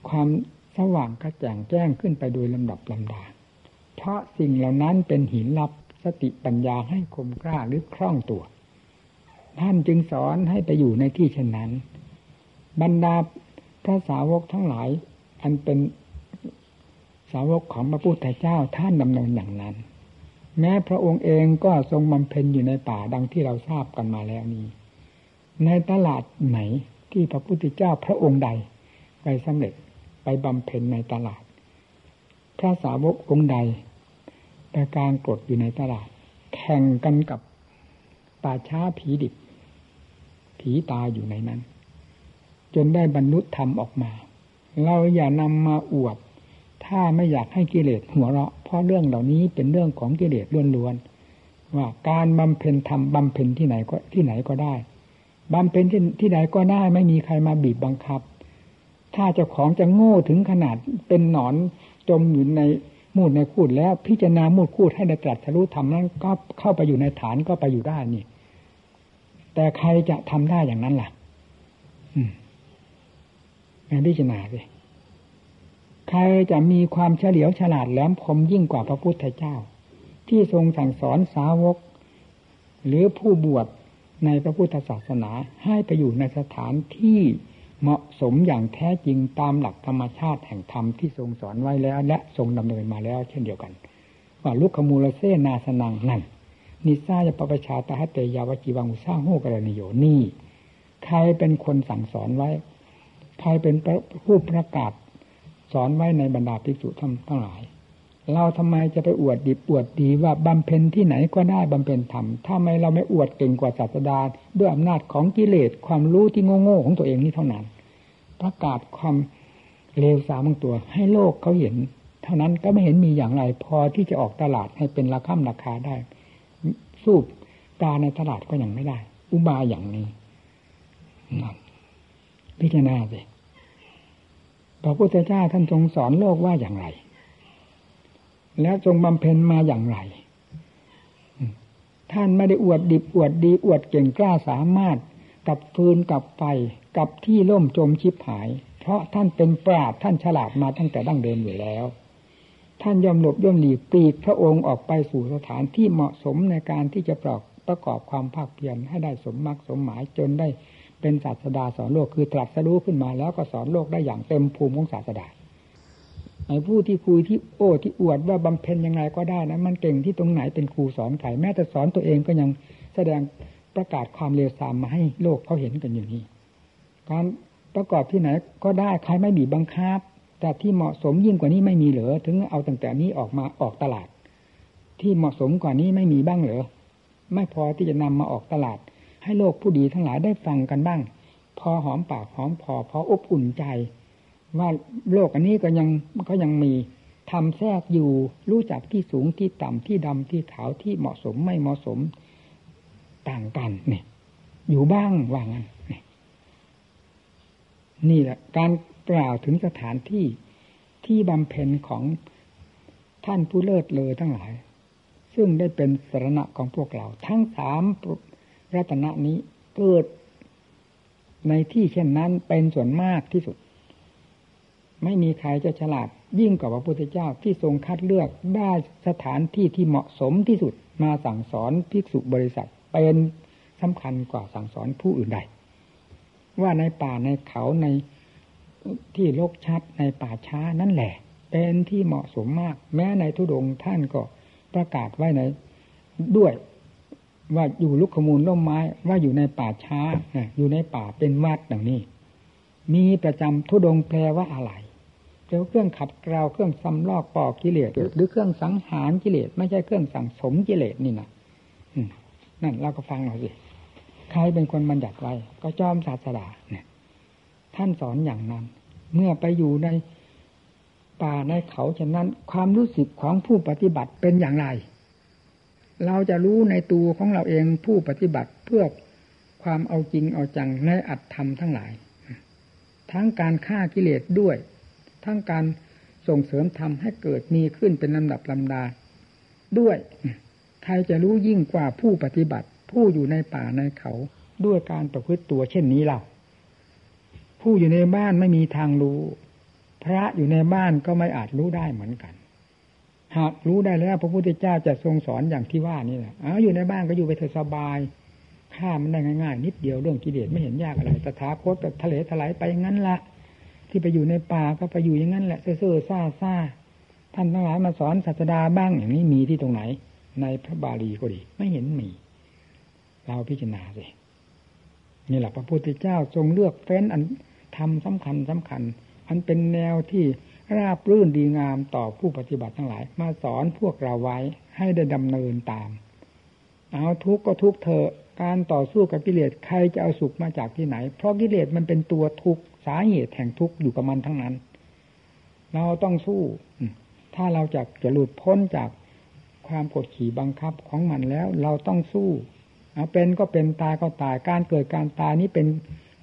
ความสว่างกระจ่างแจ้งขึ้นไปโดยลำดับลำดา เพราะสิ่งเหล่านั้นเป็นหินลับสติปัญญาให้คมกล้าหรือคล่องตัว ท่านจึงสอนให้ไปอยู่ในที่เช่นนั้น บรรดาพระสาวกทั้งหลาย อันเป็นสาวกของพระพุทธเจ้าท่านดำเนินอย่างนั้น แม้พระองค์เองก็ทรงบำเพ็ญอยู่ในป่าดังที่เราทราบกันมาแล้วนี้ในตลาดไหนที่พระพุทธเจ้าพระองค์ใดไปสำเร็จไปบำเพ็ญในตลาด พระสาวกองค์ใดไปกางกรดอยู่ในตลาด แข่งกันกับป่าช้าผีดิบ ผีตาอยู่ในนั้น จนได้บรรลุธรรมออกมา เราอย่านำมาอวด ถ้าไม่อยากให้กิเลสหัวเราะ เพราะเรื่องเหล่านี้เป็นเรื่องของกิเลสล้วนๆว่าการบำเพ็ญธรรมบำเพ็ญที่ไหนก็ที่ไหนก็ได้บำเพ็ญที่ที่ไหนก็ได้ไม่มีใครมาบีบบังคับ ถ้าเจ้าของจะโง่ถึงขนาดเป็นหนอนจมอยู่ในมูดในคูดแล้วพิจารณามูดคูดให้ได้ตรัสรู้ทำนั้นก็เข้าไปอยู่ในฐานก็ไปอยู่ได้นี่ แต่ใครจะทำได้อย่างนั้นล่ะ อืมพิจารณาสิใครจะมีความเฉลียวฉลาดแหลมคมยิ่งกว่าพระพุทธเจ้า ที่ทรงสั่งสอนสาวก หรือผู้บวชในพระพุทธศาสนาให้ไปอยู่ในสถานที่เหมาะสมอย่างแท้จริงตามหลักธรรมชาติแห่งธรรมที่ทรงสอนไว้แล้ว และทรงดำเนินมาแล้ว เช่นเดียวกัน ว่าลุกขมูลเซนาสนังนั่น นิสาจะปประชาตาเตยาวจีวังอุสร้างโหกรณิโยนี่ ใครเป็นคนสั่งสอนไว้ ใครเป็นผู้ประกาศสอนไว้ในบรรดาภิกษุทั้งหลาย เราทำไมจะไปอวดดีอวดดีว่าบำเพ็ญที่ไหนก็ได้บำเพ็ญธรรมถ้าไม่เราไม่อวดเก่งกว่าศาสดาด้วยอำนาจของกิเลสความรู้ที่โง่ๆของตัวเองนี่เท่านั้น ประกาศความเลวสามของตัว ให้โลกเขาเห็น เท่านั้นก็ไม่เห็นมีอย่างไรพอที่จะออกตลาดให้เป็นราคาราคาได้ สู้ตาในตลาดก็ยังไม่ได้ อุบายอย่างนี้นั่นพิจารณาสิพระพุทธเจ้าท่านทรงสอนโลกว่าอย่างไร แล้วทรงบำเพ็ญมาอย่างไร ท่านไม่ได้อวดดิบอวดดี อวดเก่งกล้าสามารถกับฟืนกับไฟกับที่ล่มจมชิบหาย เพราะท่านเป็นปราดท่านฉลาดมาตั้งแต่ดั้งเดิมอยู่แล้ว ท่านยอมหลบย่อมหลีกปีกพระองค์ออกไปสู่สถานที่เหมาะสมในการที่จะปรอกประกอบความภาคเพียรให้ได้สมมากสมหมายจนได้เป็นศาสดาสอนโลกคือตรัสรู้ขึ้นมาแล้วก็สอนโลกได้อย่างเต็มภูมิของศาสดาไอ้ผู้ที่คุยที่โอ้ที่อวดว่าบำเพ็ญยังไงก็ได้นะมันเก่งที่ตรงไหนเป็นครูสอนใครแม้แต่สอนตัวเองก็ยังแสดงประกาศความเลวทรามมาให้โลกเขาเห็นกันอยู่นี่การประกอบที่ไหนก็ได้ใครไม่บีบบังคับ แต่ที่เหมาะสมยิ่งกว่านี้ไม่มีเหรอถึงเอาตั้งแต่นี้ออกมาออกตลาด ที่เหมาะสมกว่านี้ไม่มีบ้างเหรอไม่พอที่จะนำมาออกตลาด ให้โลกผู้ดีทั้งหลายได้ฟังกันบ้าง พอหอมปากหอมพอพออบอุ่นใจ ว่าโลกอันนี้ก็ยังก็ยังมีทำแทรกอยู่รู้จักที่สูงที่ต่ำที่ดำที่ขาวที่เหมาะสมไม่เหมาะสมต่างกันเนี่ยอยู่บ้างว่างั้นนี่แหละ การ กล่าวถึงสถานที่ที่บำเพ็ญของท่านผู้เลิศเลยทั้งหลาย ซึ่งได้เป็นสรณะของพวกเรา ทั้งสามรัตนะนี้เกิดในที่เช่นนั้นเป็นส่วนมากที่สุด ไม่มีใครจะฉลาดยิ่งกว่าพระพุทธเจ้าที่ทรงคัดเลือกได้สถานที่ที่เหมาะสมที่สุดมาสั่งสอนภิกษุบริษัทเป็นสำคัญกว่าสั่งสอนผู้อื่นใด ว่าในป่าในเขาใน ที่โลกชัดในป่าช้านั่นแหละ เป็นที่เหมาะสมมาก แม้ในทุดงท่านก็ประกาศไว้ในด้วยว่าอยู่ลุกขมูลร่มไม้ว่าอยู่ในป่าช้าอยู่ในป่าเป็นวัดอย่างนี้ มีประจำทุดงแปลว่าอะไรแปลว่าเครื่องขัดกลาวเครื่องซ้ำลอกปอกกิเลสหรือเครื่องสังหารกิเลสไม่ใช่เครื่องสั่งสมกิเลสนี่นะนั่นเราก็ฟังหน่อยสิใครเป็นคนบัญญัติไว้ ก็จอมศาสดาเนี่ย ท่านสอนอย่างนั้น เมื่อไปอยู่ในป่าในเขาฉะนั้นความรู้สึกของผู้ปฏิบัติเป็นอย่างไร เราจะรู้ในตัวของเราเองผู้ปฏิบัติเพื่อความเอาจริงเอาจังในอัตธรรมทั้งหลาย ทั้งการฆ่ากิเลสด้วย ทั้งการส่งเสริมทำให้เกิดมีขึ้นเป็นลำดับลำดา ด้วยใครจะรู้ยิ่งกว่าผู้ปฏิบัติ ผู้อยู่ในป่าในเขาด้วยการประพฤติตัวเช่นนี้เรา ผู้อยู่ในบ้านไม่มีทางรู้ พระอยู่ในบ้านก็ไม่อาจรู้ได้เหมือนกัน หากรู้ได้แล้ว พระพุทธเจ้าจะทรงสอนอย่างที่ว่านี่แหละอาอยู่ในบ้านก็อยู่ไปเถอะสบายฆ่ามันได้ง่ายๆนิดเดียวเรื่องกิเลสไม่เห็นยากอะไรตถาคตก็ทะเลถลายไปอย่างนั้นละที่ไปอยู่ในป่าก็ไปอยู่อย่างนั้นแหละเซ่อซ่าซ่าท่านทั้งหลายมาสอนศาสดาบ้างอย่างนี้มีที่ตรงไหน ในพระบาลีก็ดี ไม่เห็นมี เราพิจารณาสินี่แหละพระพุทธเจ้าทรงเลือกเฟ้นอัน ทำสำคัญสำคัญ อันเป็นแนวที่ราบรื่นดีงามต่อผู้ปฏิบัติทั้งหลาย มาสอนพวกเราไว้ให้ได้ดำเนินตาม เอาทุกข์ก็ทุกข์เถอะการต่อสู้กับกิเลสใครจะเอาสุขมาจากที่ไหน เพราะกิเลสมันเป็นตัวทุกข์สาเหตุแห่งทุกข์อยู่กับมันทั้งนั้น เราต้องสู้ ถ้าเราจะจะหลุดพ้นจากความกดขี่บังคับของมันแล้ว เราต้องสู้เอาเป็นก็เป็นตายก็ตายการเกิดการตายนี้เป็น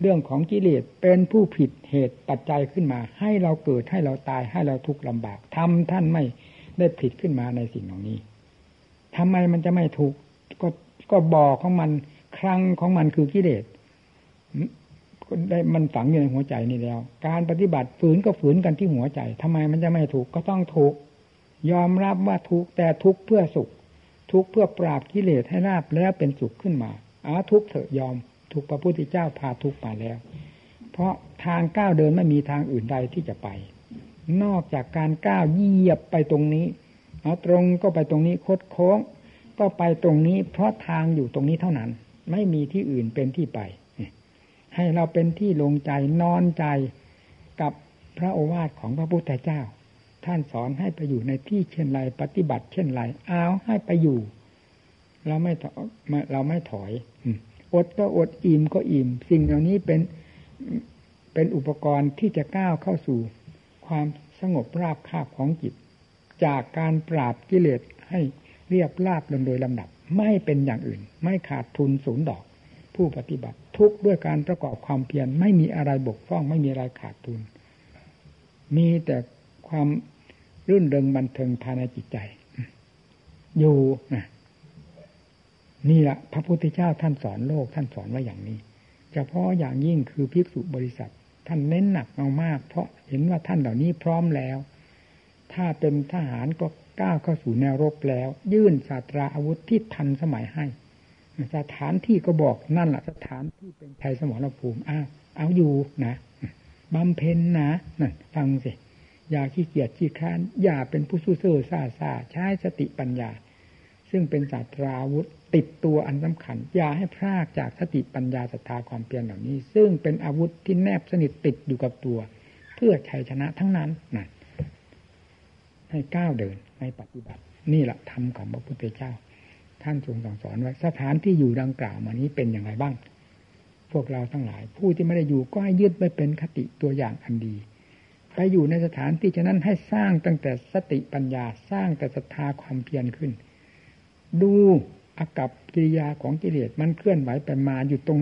เรื่องของกิเลสเป็นผู้ผิดเหตุปัจจัยขึ้นมา ให้เราเกิดให้เราตายให้เราทุกข์ลำบากทำท่านไม่ได้ผิดขึ้นมาในสิ่งเหล่านี้ทำไมมันจะไม่ถูกก็ก็บ่อของมันครั้งของมันคือกิเลสได้มันฝังอยู่ในหัวใจนี่แล้ว การปฏิบัติฝืนก็ฝืนกันที่หัวใจทำไมมันจะไม่ถูกก็ต้องถูก ยอมรับว่าทุกแต่ทุกเพื่อสุข ทุกเพื่อปราบกิเลสให้ราบแล้วเป็นสุขขึ้นมาอาทุกเถอะยอม ถูกพระพุทธเจ้าพาทุกมาแล้ว เพราะทางก้าวเดินไม่มีทางอื่นใดที่จะไป นอกจากการก้าวเหยียบไปตรงนี้ เอาตรงก็ไปตรงนี้คดโค้ง ก็ไปตรงนี้ เพราะทางอยู่ตรงนี้เท่านั้น ไม่มีที่อื่นเป็นที่ไป ให้เราเป็นที่ลงใจนอนใจกับพระโอวาทของพระพุทธเจ้า ท่านสอนให้ไปอยู่ในที่เช่นไรปฏิบัติเช่นไรเอาให้ไปอยู่ เราไม่เราไม่ถอย อดก็อดอิ่มก็อิ่ม สิ่งเหล่านี้เป็นเป็นอุปกรณ์ที่จะก้าวเข้าสู่ความสงบราบคาบของจิต จากการปราบกิเลสให้เรียบราบลงโดยลำดับ ไม่เป็นอย่างอื่น ไม่ขาดทุนศูนย์ดอก ผู้ปฏิบัติทุกด้วยการประกอบความเพียรไม่มีอะไรบกพร่อง ไม่มีอะไรขาดทุน มีแต่ความรื่นเริงบันเทิงภายในจิตใจ อยู่นะ นี่แหละพระพุทธเจ้าท่านสอนโลกท่านสอนไว้อย่างนี้เฉพาะอย่างยิ่งคือภิกษุบริษัท ท่านเน้นหนักเอามาก เพราะเห็นว่าท่านเหล่านี้พร้อมแล้ว ถ้าเป็นทหารก็ก้าวเข้าสู่แนวรบแล้ว ยื่นศาสตราอาวุธที่ทันสมัยให้สถานที่ก็บอกนั่นแหละสถานที่เป็นไทยสมรภูมิอ้าวเอาอยู่นะบำเพ็ญนะนั่นฟังสิอย่าขี้เกียจขี้ค้าน อย่าเป็นผู้สู้เซ่อซาซาใช้สติปัญญา ซึ่งเป็นศาสตราวุธ ติดตัวอันสำคัญ อย่าให้พลากจากสติปัญญาศรัทธาความเพียรเหล่านี้ ซึ่งเป็นอาวุธที่แนบสนิทติดอยู่กับตัว เพื่อชัยชนะทั้งนั้นนั่นให้ก้าวเดินในปฏิบัติ นี่แหละธรรมของพระพุทธเจ้า ท่านทรงสั่งสอนไว้สถานที่อยู่ดังกล่าวมานี้เป็นอย่างไรบ้าง พวกเราทั้งหลาย ผู้ที่ไม่ได้อยู่ก็ให้ยึดไปเป็นคติตัวอย่างอันดีไปอยู่ในสถานที่ฉะนั้นให้สร้างตั้งแต่สติปัญญาสร้างแต่ศรัทธาความเพียรขึ้น ดู อากับกิริยาของกิเลสมันเคลื่อนไหวไปมาอยู่ตรง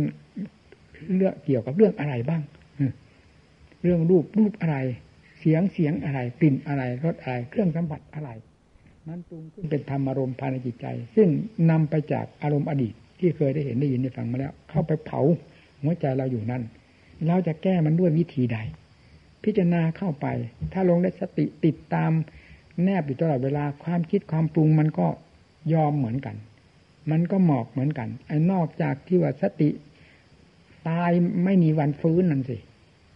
เรื่องเกี่ยวกับเรื่องอะไรบ้าง เรื่องรูปรูปอะไร เสียงเสียงอะไร กลิ่นอะไร รสอะไร เครื่องสัมผัสอะไร มันตรงขึ้นเป็นธรรมอารมณ์ภายในจิตใจ ซึ่งนำไปจากอารมณ์อดีต ที่เคยได้เห็นได้ยินได้ฟังมาแล้ว เข้าไปเผาหัวใจเราอยู่นั่น เราจะแก้มันด้วยวิธีใด พิจารณาเข้าไป ถ้าลงได้สติติดตามแนบอยู่ตลอดเวลาความคิดความปรุงมันก็ยอมเหมือนกัน มันก็หมอกเหมือนกัน ไอ้นอกจากที่ว่าสติ ตายไม่มีวันฟื้นนั่นสิ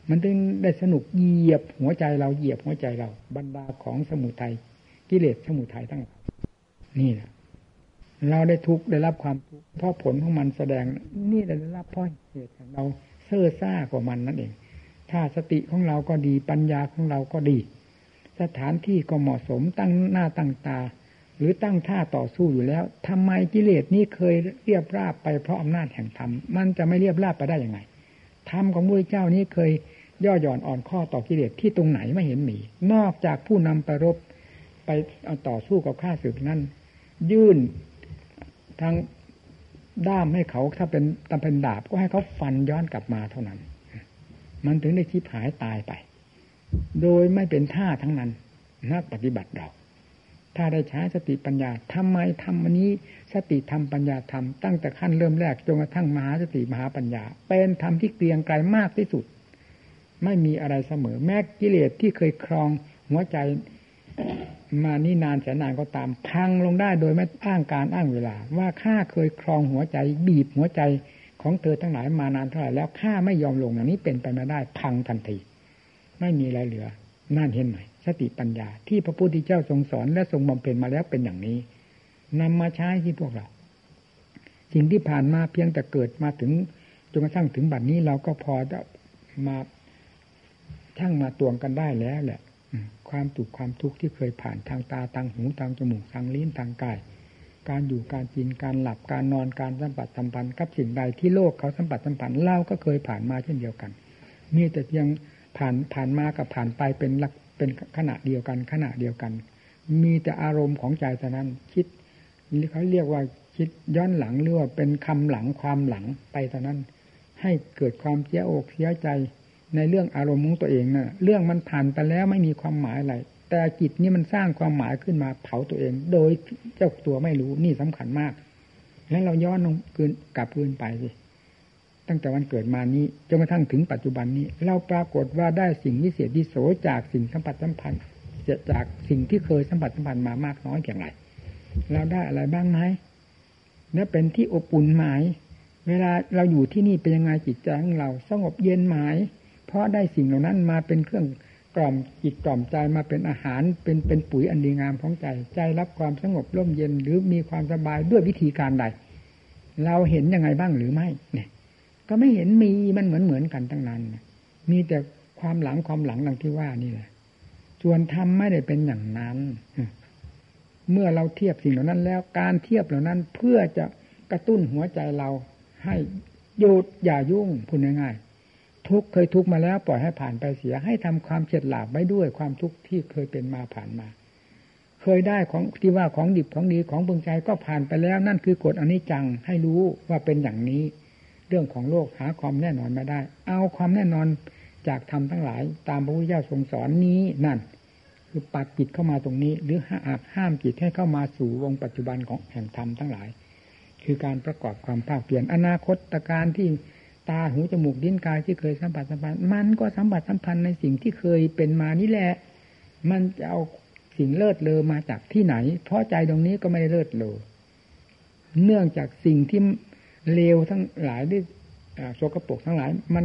มันถึงได้สนุกเหยียบหัวใจเราเหยียบหัวใจเรา บรรดาของสมุทัยกิเลสสมุทัยทั้งหลายนี่แหละเราได้ทุกข์ได้รับความทุกข์เพราะผลของมันแสดง นี่ได้รับเพราะเหตุของเราเซ่อซ่ากว่ามันนั่นเอง ถ้าสติของเราก็ดีปัญญาของเราก็ดี สถานที่ก็เหมาะสมตั้งหน้าตั้งตา หรือตั้งท่าต่อสู้อยู่แล้วทำไมกิเลสนี้เคยเรียบราบไปเพราะอำนาจแห่งธรรมมันจะไม่เรียบราบไปได้ยังไงธรรมของพระเจ้านี้เคยย่อหย่อนอ่อนข้อต่อกิเลสที่ตรงไหนไม่เห็นมี นอกจากผู้นำไปรบไปต่อสู้กับข้าศึกนั้น ยื่นทางด้ามให้เขาถ้าเป็นตำเป็นดาบก็ให้เขาฟันย้อนกลับมาเท่านั้น มันถึงได้ชิบหายตายไป โดยไม่เป็นท่าทั้งนั้น นักปฏิบัติเรา ถ้าได้ใช้สติปัญญาทำไมทำอันนี้สติธรรมปัญญาธรรมตั้งแต่ขั้นเริ่มแรกจนกระทั่งมหาสติมหาปัญญา เป็นธรรมที่เกรียงไกลมากที่สุด ไม่มีอะไรเสมอ แม้กิเลสที่เคยครองหัวใจมานี่นานแสนนานก็ตามพังลงได้โดยไม่อ้างการอ้างเวลา ว่าข้าเคยครองหัวใจ บีบหัวใจของเธอทั้งหลายมานานเท่าไหร่แล้วข้าไม่ยอมลงอย่างนี้เป็นไปไม่ได้พังทันที ไม่มีอะไรเหลือ นั่นเห็นไหม สติปัญญา ที่พระพุทธเจ้าทรงสอนและทรงบำเพ็ญมาแล้วเป็นอย่างนี้นำมาใช้ที่พวกเราสิ่งที่ผ่านมาเพียงแต่เกิดมาถึงจนกระทั่งถึงบัดนี้เราก็พอจะมาช่างมาตวงกันได้แล้วแหละความตุกความทุกข์ที่เคยผ่านทางตาทางหูทางจมูกทางลิ้นทางกาย การอยู่การกินการหลับการนอนการสัมผัสสัมพันธ์กับสิ่งใดที่โลกเขาสัมผัสสัมพันธ์เราก็เคยผ่านมาเช่นเดียวกันมีแต่เพียงผ่านผ่านมากับผ่านไปเป็นหลัก เป็นขณะเดียวกัน ขณะเดียวกัน มีแต่อารมณ์ของใจเท่านั้นคิดเขาเรียกว่าคิดย้อนหลังหรือว่าเป็นคำหลังความหลังไปเท่านั้น ให้เกิดความเสียอกเสียใจในเรื่องอารมณ์ของตัวเองนะ่ะเรื่องมันผ่านไปแล้วไม่มีความหมายอะไรแต่จิตนี่มันสร้างความหมายขึ้นมาเผาตัวเอง โดยเจ้าตัวไม่รู้นี่สำคัญมาก แล้วเราย้อนลงคืนกลับคืนไปสิ ตั้งแต่วันเกิดมานี้จนกระทั่งถึงปัจจุบันนี้ เราปรากฏว่าได้สิ่งวิเศษวิโสจากสิ่งสัมผัสสัมพันธ์จากสิ่งที่เคยสัมผัสสัมพันธ์มามากน้อยอย่างไร เราได้อะไรบ้างไหมและเป็นที่อบอุ่นหมายเวลาเราอยู่ที่นี่เป็นยังไงจิตใจของเราสงบเย็นไหมายพราะได้สิ่งเหล่านั้นมาเป็นเครื่องกล่อมจิตกล่อมใจมาเป็นอาหารเป็นเป็นปุ๋ยอันดีงามของใจ ใจรับความสงบร่มเย็นหรือมีความสบายด้วยวิธีการใด เราเห็นยังไงบ้างหรือไม่เนี่ย ก็ไม่เห็นมีมันเหมือนเหมือนกันทั้งนั้นมีแต่ความหลังความหลังดังที่ว่านี่แหละส่วนธรรมไม่ได้เป็นอย่างนั้น เมื่อเราเทียบสิ่งเหล่านั้น แล้วการเทียบเหล่านั้นเพื่อจะกระตุ้นหัวใจเราให้หยุดอย่ายุ่งพูดง่ายๆทุกเคยทุกมาแล้วปล่อยให้ผ่านไปเสีย ให้ทำความเฉดหลาบไว้ด้วยความทุกข์ที่เคยเป็นมาผ่านมา เคยได้ของที่ว่าของดิบของดีของเบึงใจก็ผ่านไปแล้ว นั่นคือกฎอนิจจังให้รู้ว่าเป็นอย่างนี้ เรื่องของโลกหาความแน่นอนไม่ได้ เอาความแน่นอนจากธรรมทั้งหลาย ตามพระพุทธเจ้าทรงสอนนี้นั่น คือปัดจิตเข้ามาตรงนี้ หรือห้ามห้ามจิตให้เข้ามาสู่วงปัจจุบันของแห่งธรรมทั้งหลาย คือการประกอบความภาคเปลี่ยนอนาคตการที่ตาหูจมูกลิ้นกายที่เคยสัมผัสสัมพันธ์มันก็สัมผัสสัมพันธ์ในสิ่งที่เคยเป็นมานี่แหละ มันจะเอาสิ่งเลิศเลอมาจากที่ไหน เพราะใจตรงนี้ก็ไม่เลิศเลอเนื่องจากสิ่งที่ เลวทั้งหลายที่โสกปกทั้งหลาย มัน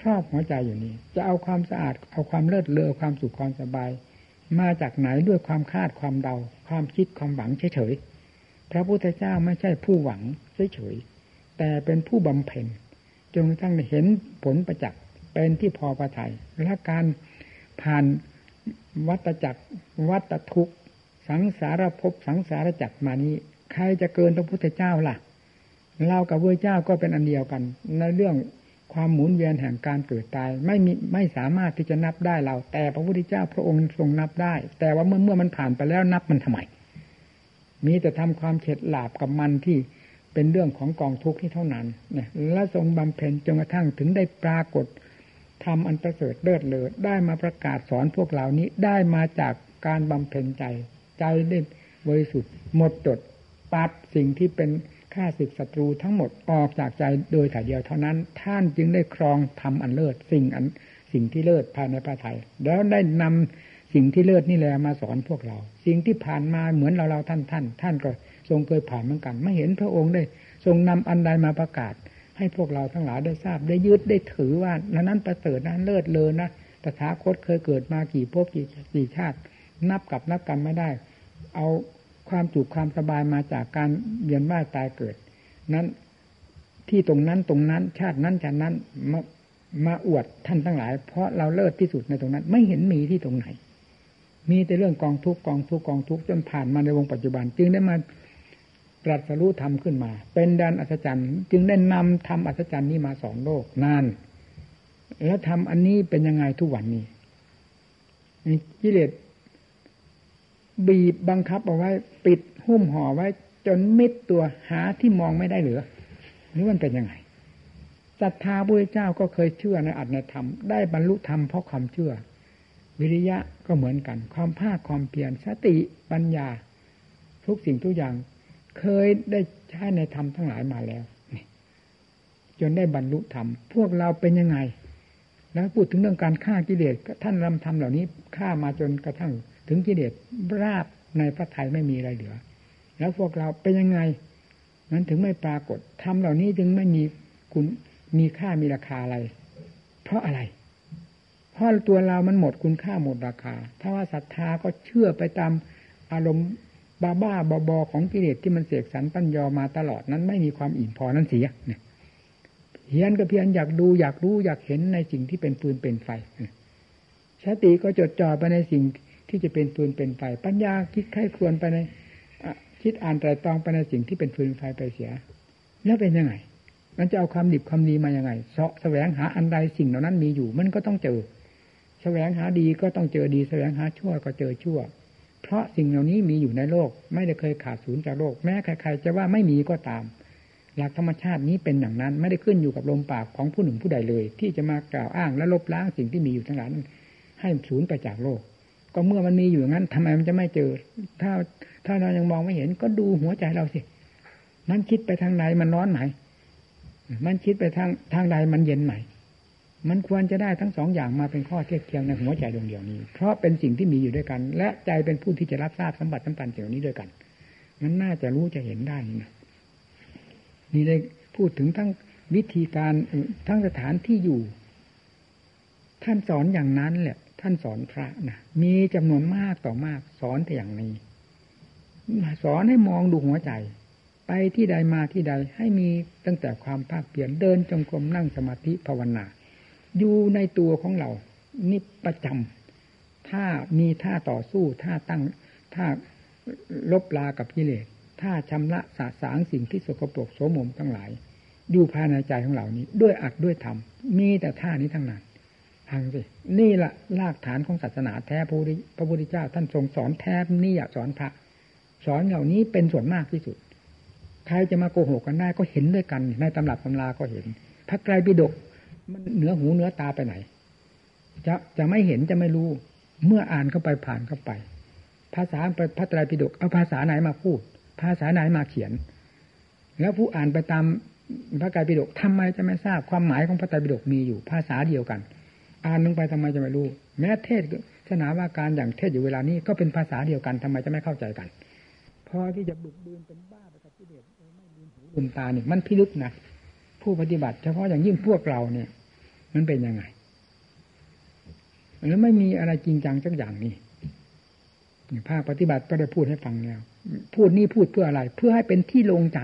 ครอบหัวใจอยู่นี่จะเอาความสะอาดเอาความเลิศเลอความสุขความสบาย มาจากไหนด้วยความคาดความเดา ความคิดความหวังเฉยๆพระพุทธเจ้าไม่ใช่ผู้หวังเฉยๆแต่เป็นผู้บำเพ็ญจนกระทั่งเห็นผลประจักษ์เป็นที่พอประทัยและการผ่านวัตจักรวัตทุกสังสารภพสังสารจักรมานี้ ใครจะเกินพระพุทธเจ้าล่ะ เรากับพระเจ้าก็เป็นอันเดียวกัน ในเรื่องความหมุนเวียนแห่งการเกิดตาย ไม่มีไม่สามารถที่จะนับได้เรา แต่พระพุทธเจ้าพระองค์ทรงนับได้ แต่ว่าเมื่อเมื่อมันผ่านไปแล้วนับมันทำไมมีแต่ทำความเฉดหลาบกับมันที่เป็นเรื่องของกองทุกข์ที่เท่านั้นเนี่ยและทรงบำเพ็ญจนกระทั่งถึงได้ปรากฏทำอันประเสริฐเลิศเลอได้มาประกาศสอนพวกเหล่านี้ได้มาจากการบำเพ็ญใจ ใจได้บริสุทธิ์หมดจดปัดสิ่งที่เป็น ข้าศึกศัตรูทั้งหมดออกจากใจโดยถ่ายเดียวเท่านั้น ท่านจึงได้ครองทำอันเลิศสิ่งอันสิ่งที่เลิศภายในพระไทยแล้วได้นำสิ่งที่เลิศนี่แหละมาสอนพวกเรา สิ่งที่ผ่านมาเหมือนเราเราท่านท่านท่านก็ทรงเคยผ่านเหมือนกัน ไม่เห็นพระองค์ได้ ทรงนำอันใดมาประกาศ ให้พวกเราทั้งหลายได้ทราบได้ยึดได้ถือว่านั้นประเสริฐนั้นเลิศเลยนะตถาคตเคยเกิดมากี่ภพกี่กี่ชาติ นับกับนับกันไม่ได้ เอา ความจุความสบายมาจากการเวียนว่ายตายเกิด นั้นที่ตรงนั้นตรงนั้นชาตินั้นชาตินั้นมามาอวดท่านทั้งหลาย เพราะเราเลิศที่สุดในตรงนั้น ไม่เห็นมีที่ตรงไหน มีแต่เรื่องกองทุกกองทุกกองทุกจนผ่านมาในวงปัจจุบัน จึงได้มาตรัสรู้ธรรมขึ้นมา เป็นดันอัศจรรย์ จึงได้นำธรรมอัศจรรย์นี้มาสอนโลกนาน แล้วทำอันนี้เป็นยังไงทุกวันนี้กิเลส บีบบังคับเอาไว้ ปิดหุ้มห่อไว้ จนมิดตัวหาที่มองไม่ได้เหลือหรือมันเป็นยังไงศรัทธาพระเจ้าก็เคยเชื่อในอัตในธรรมได้บรรลุธรรมเพราะความเชื่อ วิริยะก็เหมือนกัน ความภาคความเพียรสติปัญญา ทุกสิ่งทุกอย่าง เคยได้ใช้ในธรรมทั้งหลายมาแล้วจนได้บรรลุธรรมพวกเราเป็นยังไง แล้วพูดถึงเรื่องการฆ่ากิเลสท่านรำธรรมเหล่านี้ฆ่ามาจนกระทั่ง ถึงกิเลสราบในพระไทยไม่มีอะไรเหลือ แล้วพวกเราเป็นยังไง นั้นถึงไม่ปรากฏทำเหล่านี้จึงไม่มีคุณมีค่ามีราคาอะไร เพราะอะไร เพราะตัวเรามันหมดคุณค่าหมดราคา ถ้าว่าศรัทธาก็เชื่อไปตามอารมณ์บ้าบ้าบอของกิเลสที่มันเสกสรรปัญญามาตลอดนั้นไม่มีความอิ่มพอนั่นเสียเนี่ยเพียนก็เพียนอยากดูอยากรู้อยากเห็นในสิ่งที่เป็นปืนเป็นไฟสติก็จดจ่อไปในสิ่ง ที่จะเป็นปืนเป็นไฟปัญญาคิดใครควรไปในคิดอ่านไตรตรองไปในสิ่งที่เป็นฟืนไฟไปเสีย แล้วเป็นยังไง มันจะเอาความดิบความดีมายังไงเสาะแสวงหาอันใดสิ่งเหล่านั้นมีอยู่ มันก็ต้องเจอ แสวงหาดีก็ต้องเจอดี แสวงหาชั่วก็เจอชั่ว เพราะสิ่งเหล่านี้มีอยู่ในโลก ไม่ได้เคยขาดศูนย์จากโลก แม้ใครๆจะว่าไม่มีก็ตาม หลักธรรมชาตินี้เป็นอย่างนั้น ไม่ได้ขึ้นอยู่กับลมปากของผู้หนึ่งผู้ใดเลย ที่จะมากล่าวอ้างและลบล้างสิ่งที่มีอยู่ทั้งหลายให้ศูนย์ไปจากโลก ก็เมื่อมันมีอยู่งั้นทำไมมันจะไม่เจอ ถ้าถ้าเรายังมองไม่เห็น ก็ดูหัวใจเราสิ มันคิดไปทางไหนมันร้อนไหน มันคิดไปทางทางใดมันเย็นไหน มันควรจะได้ทั้งสองอย่างมาเป็นข้อเทียบเทียงในหัวใจดวงเดียวนี้ เพราะเป็นสิ่งที่มีอยู่ด้วยกัน และใจเป็นผู้ที่จะรับทราบสัมบัติสัมพันธ์สิ่งนี้ด้วยกัน มันน่าจะรู้จะเห็นได้นะนี่ได้พูดถึงทั้งวิธีการทั้งสถานที่อยู่ ท่านสอนอย่างนั้นแหละ ท่านสอนพระนะมีจำนวนมากต่อมาก สอนแต่อย่างนี้ สอนให้มองดูหัวใจ ไปที่ใดมาที่ใดให้มีตั้งแต่ความภาคเปลี่ยนเดินจงกรมนั่งสมาธิภาวนา อยู่ในตัวของเรา นี่ประจำถ้ามีท่าต่อสู้ท่าตั้งท่าลบลากับกิเลสท่าชำระสาสางสิ่งที่สกปรกโสมมทั้งหลาย อยู่ภายในใจของเรานี้ ด้วยอัดด้วยธรรมมีแต่ท่านี้ทั้งนั้น พังสิ นี่แหละรากฐานของศาสนาแท้พระพุทธเจ้า ท่านทรงสอนแท้นี่อยากสอนพระ สอนเหล่านี้เป็นส่วนมากที่สุด ใครจะมาโกหกกันได้ก็เห็นด้วยกัน ในตำรับตำราก็เห็น พระไตรปิฎกมันเหนือหูเหนือตาไปไหน จะจะไม่เห็นจะไม่รู้ เมื่ออ่านเข้าไปผ่านเข้าไป ภาษาพระไตรปิฎกเอาภาษาไหนมาพูด ภาษาไหนมาเขียน แล้วผู้อ่านไปตามพระไตรปิฎกทำไมจะไม่ทราบความหมายของพระไตรปิฎกมีอยู่ภาษาเดียวกัน อ่านลงไปทำไมจะไม่รู้ แม้เทศศาสนาว่าการอย่างเทศอยู่เวลานี้ก็เป็นภาษาเดียวกันทำไมจะไม่เข้าใจกันพอที่จะบึกบืนเป็นบ้าไปกับกิเลสไม่ลืมหูลืมตาเนี่ยมันพิลึกนะผู้ปฏิบัติ เฉพาะอย่างยิ่งพวกเราเนี่ย มันเป็นยังไงแล้วไม่มีอะไรจริงจังสักอย่างนี่ภาคปฏิบัติก็ได้พูดให้ฟังแล้ว พูดนี่พูดเพื่ออะไร เพื่อให้เป็นที่ลงใจ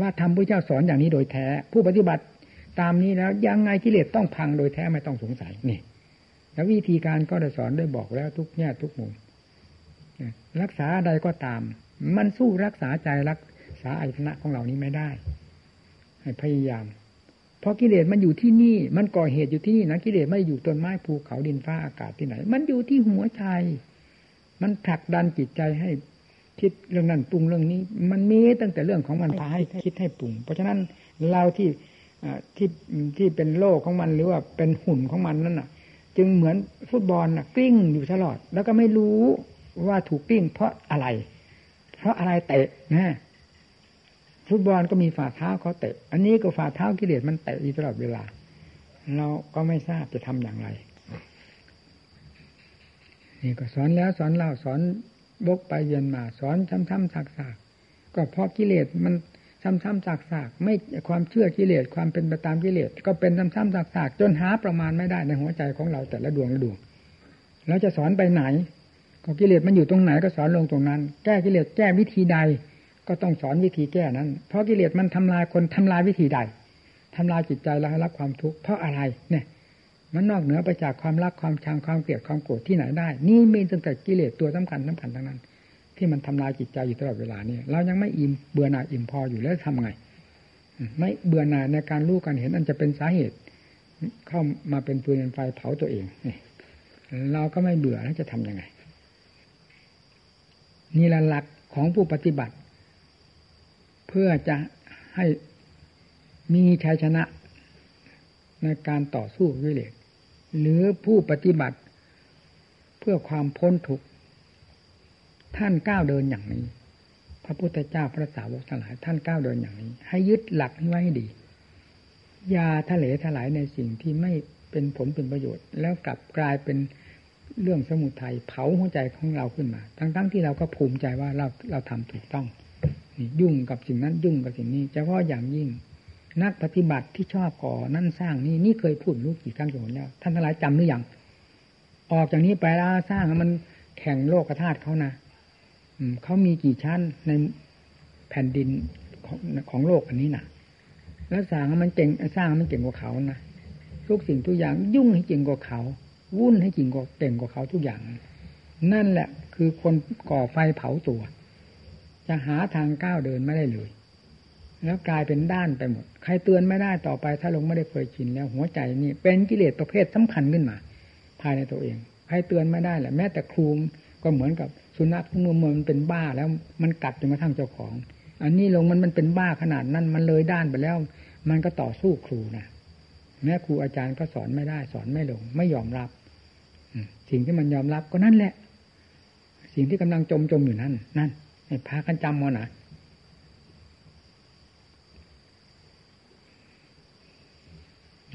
ว่าทำพระเจ้าสอนอย่างนี้โดยแท้ ผู้ปฏิบัติ ตามนี้แล้วยังไงกิเลสต้องพังโดยแท้ไม่ต้องสงสัยนี่ แล้ววิธีการก็ได้สอนได้บอกแล้วทุกแง่ทุกมุมรักษาใดก็ตาม มันสู้รักษาใจรักษาอายตนะของเรานี้ไม่ได้ ให้พยายาม เพราะกิเลสมันอยู่ที่นี่ มันก่อเหตุอยู่ที่นี่นะกิเลสไม่อยู่ต้นไม้ภูเขาดินฟ้าอากาศที่ไหน มันอยู่ที่หัวใจ มันผลักดันจิตใจให้คิดเรื่องนั้นปรุงเรื่องนี้ มันมีตั้งแต่เรื่องของมันพาให้คิดให้ปรุง เพราะฉะนั้นเราที่ ที่ที่เป็นโลกของมันหรือว่าเป็นหุ่นของมันนั่นน่ะ จึงเหมือนฟุตบอลน่ะกลิ้งอยู่ตลอด แล้วก็ไม่รู้ว่าถูกกลิ้งเพราะอะไร เพราะอะไรเตะนะฟุตบอลก็มีฝ่าเท้าเขาเตะ อันนี้ก็ฝ่าเท้ากิเลสมันเตะอยู่ตลอดเวลา เราก็ไม่ทราบจะทำอย่างไรนี่ก็สอนแล้วสอนเล่าสอนบกไปเย็นมา สอนซ้ำๆซากๆก็เพราะกิเลสมัน ซ้ำๆซากๆไม่ความเชื่อกิเลสความเป็นไปตามกิเลสก็เป็นซ้ำๆซากๆจนหาประมาณไม่ได้ในหัวใจของเราแต่ละดวงละดวงเราจะสอนไปไหน ก็กิเลสมันอยู่ตรงไหนก็สอนลงตรงนั้น แก้กิเลสแก้วิธีใด ก็ต้องสอนวิธีแก้นั้น เพราะกิเลสมันทำลายคนทำลายวิธีใดทำลายจิตใจเราให้รับความทุกข์เพราะอะไรเนี่ย มันนอกเหนือไปจากความรักความชังความเกลียดความโกรธที่ไหนได้ นี่มีตั้งแต่กิเลสตัวสำคัญสำคัญทั้งนั้น ที่มันทำลายจิตใจอยู่ตลอดเวลาเนี่ยเรายังไม่อิ่มเบื่อหน่ายอิ่มพออยู่แล้วทำไง ไม่เบื่อหน่ายในการรู้การเห็นอันจะเป็นสาเหตุ เข้ามาเป็นปืนเป็นไฟเผาตัวเองเราก็ไม่เบื่อแล้วจะทํำยังไงนี่แหละหลักของผู้ปฏิบัติ เพื่อจะให้มีชัยชนะในการต่อสู้วิเลศหรือผู้ปฏิบัติ เพื่อความพ้นทุกข์ ท่านก้าวเดินอย่างนี้ พระพุทธเจ้าพระสาวกทั้งหลายท่านก้าวเดินอย่างนี้ ให้ยึดหลักนี้ไว้ให้ดีอย่าทะเลทลายในสิ่งที่ไม่เป็นผลเป็นประโยชน์ แล้วกลับกลายเป็นเรื่องสมุทัยเผาหัวใจของเราขึ้นมา ทั้งๆทที่เราก็ภูมิใจว่าเราเราทำถูกต้องยุ่งกับสิ่งนั้นยุ่งกับสิ่งนี้เฉพาะอย่างยิ่ง นักปฏิบัติที่ชอบก่อนั่นสร้างนี่นี่เคยพูดรู้กี่ครั้งกี่หนแล้วท่านทั้งหลายจำหรือยังออกจากนี้ไปแล้วสร้างมันแข่งโลกธาตุเขานะ เขามีกี่ชั้นในแผ่นดินของของโลกอันนี้นะแล้วสร้างมันเก่งสร้างมันเก่งกว่าเขานะทุกสิ่งทุกอย่างยุ่งให้เก่งกว่าเขา วุ่นให้เก่งกว่าเก่งกว่าเขาทุกอย่าง นั่นแหละคือคนก่อไฟเผาตัว จะหาทางก้าวเดินไม่ได้เลย แล้วกลายเป็นด้านไปหมด ใครเตือนไม่ได้ต่อไป ถ้าลงไม่ได้เคยชินแล้วหัวใจนี่เป็นกิเลสประเภทสำคัญขึ้นมา ภายในตัวเอง ใครเตือนไม่ได้แหละแม้แต่ครูก็เหมือนกับ สุนัขทุกมือมันเป็นบ้าแล้วมันกัดจนกระทั่งเจ้าของ อันนี้ลงมันมันเป็นบ้าขนาดนั้น มันเลยด้านไปแล้ว มันก็ต่อสู้ครูนะแม้ครูอาจารย์ก็สอนไม่ได้ สอนไม่ลง ไม่ยอมรับสิ่งที่มันยอมรับก็นั่นแหละ สิ่งที่กำลังจมจมอยู่นั่นนั่นให้พากันจำมานะ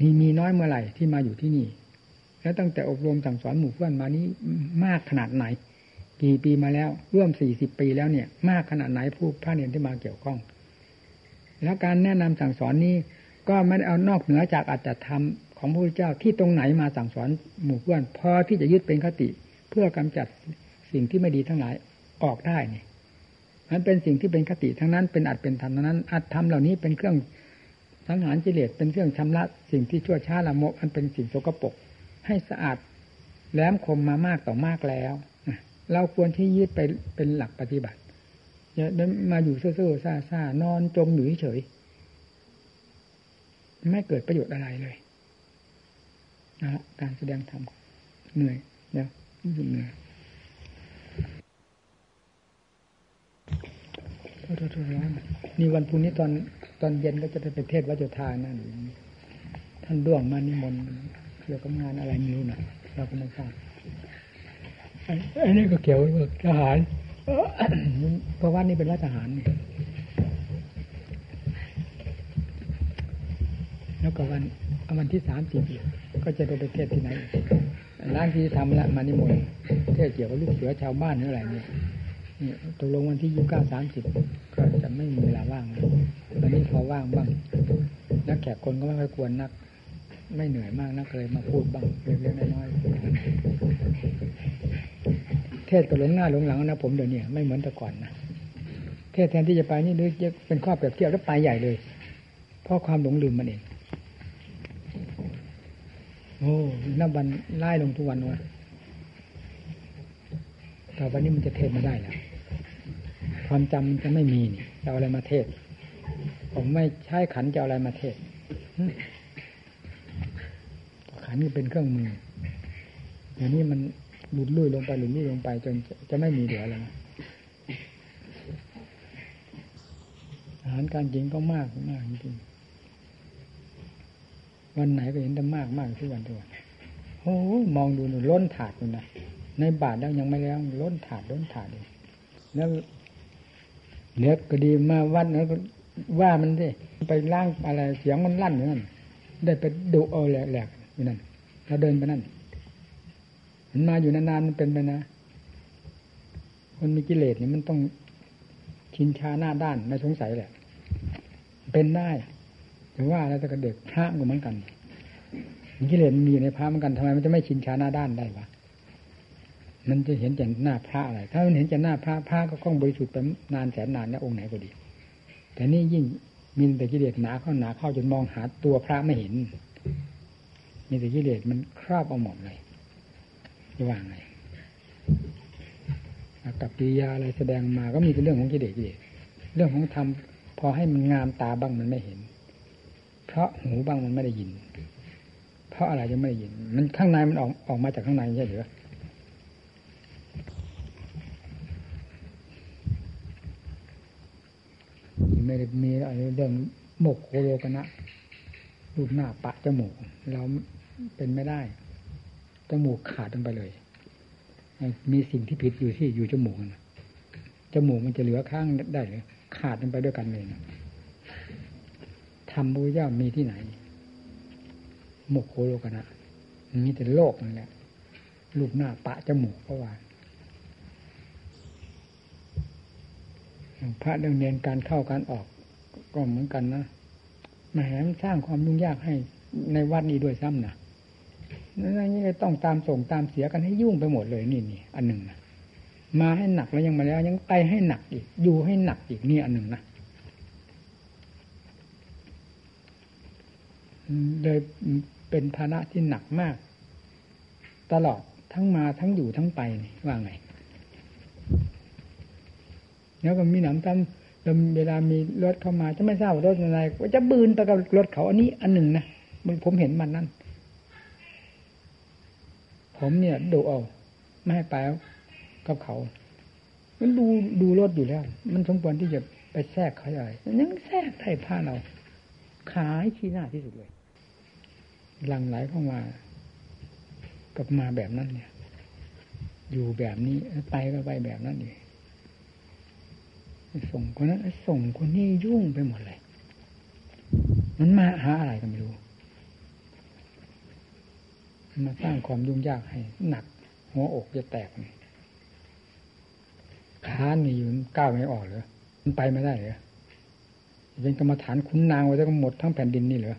นี่มีน้อยเมื่อไหร่ที่มาอยู่ที่นี่ แล้วตั้งแต่อบรมสั่งสอนหมู่เพื่อนมานี้มากขนาดไหน กี่ปีมาแล้ว ร่วมสี่สิบปีแล้วเนี่ย มากขนาดไหนผู้พระเนรที่มาเกี่ยวข้อง แล้วการแนะนำสั่งสอนนี้ ก็ไม่ได้เอานอกเหนือจากอัตธรรมของพระพุทธเจ้าที่ตรงไหนมาสั่งสอนหมู่เพื่อนพอที่จะยึดเป็นคติเพื่อกำจัดสิ่งที่ไม่ดีทั้งหลายออกได้เนี่ยมันเป็นสิ่งที่เป็นคติทั้งนั้นเป็นอัดเป็นธรรมนั้น อัดธรรมเหล่านี้เป็นเครื่องสังหารกิเลสเป็นเครื่องชำระสิ่งที่ชั่วช้าละโมกอันเป็นสิ่งโสกปรกให้สะอาดแหลมคมมามากต่อมากแล้ว เราควรที่ยึดไปเป็นหลักปฏิบัติอย่ามาอยู่เซ่อๆซ่าๆนอนจมอยู่เฉยไม่เกิดประโยชน์อะไรเลยนะการแสดงธรรมเหนื่อยเดี๋ยวรู้สึกเหนื่อยนี่วันพรุ่งนี้ตอนตอนเย็นก็จะไปเป็นเทศวัจทานั่นท่านด่วงมานิมนต์เกี่ยวกับงานอะไรไม่รู้นะเราก็ไม่ทราบ อันนี้ก็เกี่ยวกับทหารเพราะว่านี่เป็นวัดทหารนี่แล้วก็วันวันที่สามสี่ก็จะไปไปเทศที่ไหนร้านที่ทำละมานิมนต์เทศเกี่ยวกับลูกเสือชาวบ้านอะไรเนี่ยตกลงวันที่ยี่เก้าสามสิบก็จะไม่มีเวลาว่างวันนี้พอว่างบ้าง นักแขกคนก็ไม่ค่อยควรนัก ไม่เหนื่อยมากนักเลยมาพูดบ้างเล็กๆน้อยๆ ศก็หลงหน้าหลงหลังนะผมเดี๋ยวนี้ไม่เหมือนแต่ก่อนนะเทศแทนที่จะไปนี่นึกเป็นข้อเปรียบเทียบแล้วไปใหญ่เลย เพราะความหลงลืมมันเองโอ้นับวันไล่ลงทุกวันวะแต่อไปนี้มันจะเทศมาได้แล้วความจำมันจะไม่มีนี่จะเอาอะไรมาเทศ ผมไม่ใช้ขันจะเอาอะไรมาเทศขันนี่เป็นเครื่องมืออย่างนี้มัน หลุดลุ่ยลงไปหลุดลุ่ยลงไปจนจะไม่มีเหลือแล้วอาหารการกินก็มากมากจริงวันไหนก็เห็นแต่มากมากทุกวันทุกวันโอ้มองดูหนูล้นถาดอยู่นะในบาทแล้วยังไม่แล้วล้นถาดล้นถาดเลยแล้วเนื้อก็ดีมาวัดแล้วว่ามันสิไปล่างอะไรเสียงมันลั่นอยู่นั่นได้ไปดูเอาแหลกๆอยู่นั่นเราเดินไปนั่น มันมาอยู่นานๆมันเป็นไปนะคนมีกิเลสนี่มันต้องชินชาหน้าด้านไม่สงสัยแหละ เป็นได้แต่ว่าแล้วแต่กระเด็กพระก็เหมือนกันกิเลสมันมีในพระเหมือนกันทำไมมันจะไม่ชินชาหน้าด้านได้วะมันจะเห็นแต่หน้าพระอะไร ถ้ามันเห็นแต่หน้าพระพระก็คล่องบริสุทธิ์ไปนานแสนนานนะองค์ไหนก็ดี แต่นี่ยิ่งมีแต่กิเลสหนาเข้าหนาเข้าจนมองหาตัวพระไม่เห็น มีแต่กิเลสมันครอบเอาหมดเลย จะว่าไงกับปิยาอะไรแสดงมาก็มีแต่เรื่องของกิเลสกิเลสเรื่องของธรรมพอให้มันงามตาบ้างมันไม่เห็น เพราะหูบ้างมันไม่ได้ยิน เพราะอะไรจะไม่ได้ยิน มันข้างในมันออกออกมาจากข้างในใช่หรือไม่ได้มีอะไรเรื่องโมกโคโลกันนะรูปหน้าปะจมูกเราเป็นไม่ได้ จมูกขาดลงไปเลย มีสิ่งที่ผิดอยู่ที่อยู่จมูกนะจมูกมันจะเหลือข้างได้เลยขาดลงไปด้วยกันเลยนะทำบุญย่ามีที่ไหนโมกโคโลกนะมีแต่โลกนั่นแหละรูปหน้าปะจมูกเพราะว่าพระเรื่องเรียนการเข้าการออกก็เหมือนกันนะมาแหมสร้างความยุ่งยากให้ในวัดนี้ด้วยซ้ำนะ นั่นนี่ต้องตามส่งตามเสียกันให้ยุ่งไปหมดเลยนี่นี่อันหนึ่งนะมาให้หนักแล้วยังมาแล้ว ยังไปให้หนักอีกอยู่ให้หนักอีกนี่อันหนึ่งนะเลยเป็นภาระที่หนักมาก ตลอดทั้งมาทั้งอยู่ทั้งไปนี่ว่าไงแล้วก็มีหนำซ้ำเวลามีรถเข้ามาจะไม่ทราบรถอะไรก็จะบืนไปกับรถเขาอันนี้อันหนึ่งนะผมเห็นมันนั่น ผมเนี่ยดูเอาไม่ให้ไปกับเขา มันดูดูรถอยู่แล้ว มันสมควรที่จะไปแทรกเขาใหญ่ยังแทรกไทยผ้าเราขายขี้หน้าที่สุดเลย หลังไหลเข้ามา กับมาแบบนั้นเนี่ย อยู่แบบนี้ไปก็ไปแบบนั้นอยู่ส่งคนนั้นส่งคนนี้ยุ่งไปหมดเลย มันมาหาอะไรก็ไม่รู้ มาสร้างความยุ่งยากให้หนัก หัวอกจะแตกขาหนีอยู่ก้าวไม่ออกเลยมันไปไม่ได้เลยเป็นกรรมฐานคุ้นนางไว้จะหมดทั้งแผ่นดินนี่เหรอ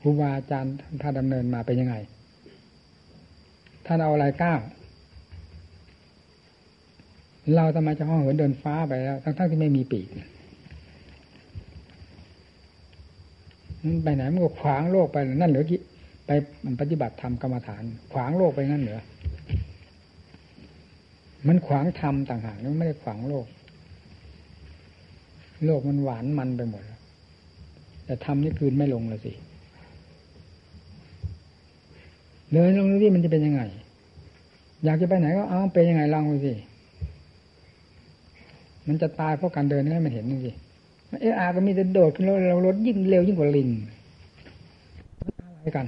ครูบาอาจารย์ท่านดำเนินมาเป็นยังไง ท่านเอาอะไรก้าวเราทำไมจะห้องเหินเดินฟ้าไปแล้ว ทั้งๆที่ไม่มีปีกมันไปไหนมันก็ขวางโลกไปนั่นเหลือกี่ ไปมันปฏิบัติธรรมกรรมฐาน ขวางโลกไปงั้นเหรอมันขวางธรรมต่างหากมันไม่ได้ขวางโลก โลกมันหวานมันไปหมดแล้วแต่ธรรมนี่คืนไม่ลงเลยสิเดินลงที่มันจะเป็นยังไง อยากจะไปไหนก็เอาเป็นยังไงลองดูสิมันจะตายเพราะการเดินนี่มันเห็นนี่สิเอออาก็มีแต่โดดขึ้นรถเรารถยิ่งเร็วยิ่งกว่าลิงอะไรกัน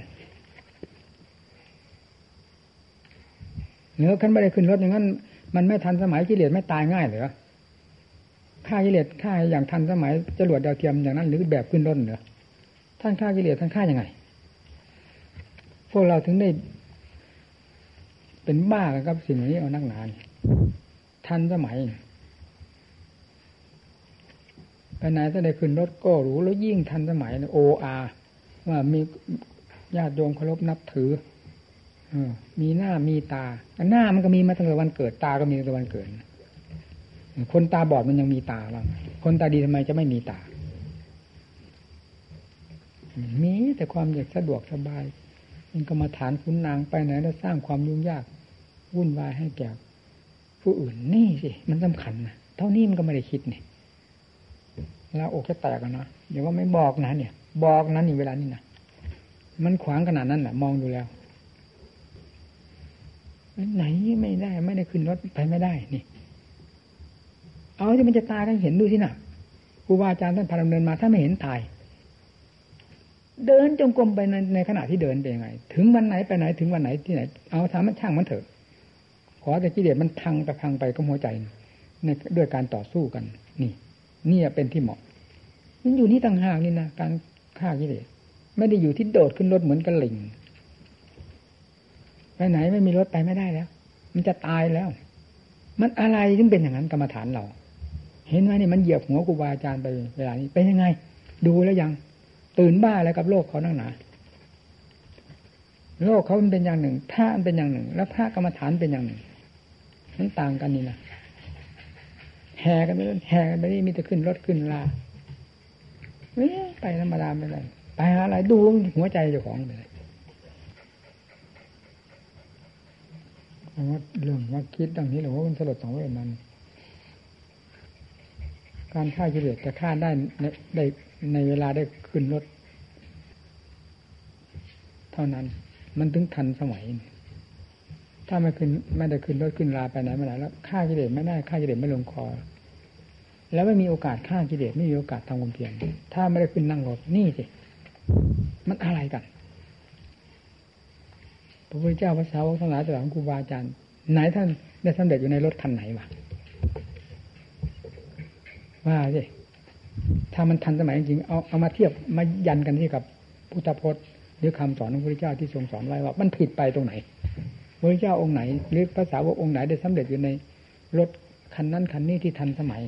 เนื้อขึ้นไม่ได้ขึ้นรถอย่างนั้น มันไม่ทันสมัยกิเลสไม่ตายง่ายเหรอฆ่ากิเลสฆ่าอย่างทันสมัยจรวดดาวเทียมอย่างนั้น หรือแบบขึ้นรถเหรอท่านฆ่ากิเลสท่านฆ่ายังไง พวกเราถึงได้ เป็นบ้ากันกับสิ่งนี้เอานักหนานทันสมัยไปไหนถ้าได้ขึ้นรถก็รู้แล้วยิ่งทันสมัยโออาว่ามีญาติโยมเคารพนับถือ มีหน้ามีตา หน้ามันก็มีมาตั้งแต่วันเกิด ตาก็มีตั้งแต่วันเกิด คนตาบอดมันยังมีตาบ้าคนตาดีทำไมจะไม่มีตา มีแต่ความอยากสะดวกสบาย มันก็มาฐานคุณนางไปไหนแล้วสร้างความยุ่งยากวุ่นวายให้แก่ผู้อื่นนี่สิมันสำคัญนะเท่านี้มันก็ไม่ได้คิดนี่ยเราอกจะแตกกันนะเดี๋ยวว่าไม่บอกนะเนี่ย บอกนั้นนี่เวลานี้นะมันขวางขนาดนั้นแหละมองดูแล้ว ไหนไม่ได้ ไม่ได้ขึ้นรถไปไม่ได้นี่ เอาที่มันจะตายกันเห็นดูสินะครูบาอาจารย์ท่านพาดำเนินมาถ้าไม่เห็นตาย เดินจงกรมไปในในขณะที่เดินเป็นยังไง ถึงวันไหนไปไหนถึงวันไหนที่ไหน เอาทำมันช่างมันเถอะ ขอแต่กิเลสมันพังไปพังไปก็หัวใจในด้วยการต่อสู้กัน นี่นี่เป็นที่เหมาะมันอยู่นี่ต่างหากนี่นะการฆ่ากิเลสไม่ได้อยู่ที่โดดขึ้นรถเหมือนกระลิง ไปไหนไม่มีรถไปไม่ได้แล้ว มันจะตายแล้ว มันอะไรถึงเป็นอย่างนั้นกรรมฐานเรา เห็นไหมนี่มันเหยียบหัวครูบาอาจารย์ไปเวลานี้เป็นยังไง ดูแล้วยัง ตื่นบ้าอะไรกับโลกเขานั่งหนาโลกเขาเป็นอย่างหนึ่งพระเป็นอย่างหนึ่ง แล้วพระกรรมฐานเป็นอย่างหนึ่งมันต่างกันนี่นะแห่กันไปแห่กันไปนี่มีแต่ขึ้นรถขึ้นลาไปธรรมดาไม่ได้ไปหาอะไรดูหัวใจเจ้าของไปเลย ว่าเรื่องว่าคิดดังนี้หรือว่ามันสลดสองเวทนั้นการฆ่ากิเลสจะฆ่าได้ในในเวลาได้ขึ้นรถ เท่านั้น มันถึงทันสมัย ถ้าไม่ขึ้นไม่ได้ขึ้นรถขึ้นลาไปไหนมาไหนแล้วฆ่ากิเลสไม่ได้ฆ่ากิเลสไม่ลงคอ แล้วไม่มีโอกาสฆ่ากิเลสไม่มีโอกาสทำความเพียรถ้าไม่ได้ขึ้นนั่งรถนี่สิมันอะไรกัน พระพุทธเจ้าพระสาวกทั้งหลายตลอดครูบาอาจารย์ไหนท่านได้สำเร็จอยู่ในรถคันไหนวะว่าสิถ้ามันทันสมัยจริงๆเอาเอามาเทียบมายันกันที่กับพุทธพจน์หรือคำสอนของพระพุทธเจ้าที่ทรงสอนไว้ว่า มันผิดไปตรงไหนพระพุทธเจ้าองค์ไหน หรือภาษาวกองค์ไหนได้สำเร็จอยู่ในรถคันนั้นคันนี้ที่ทันสมัย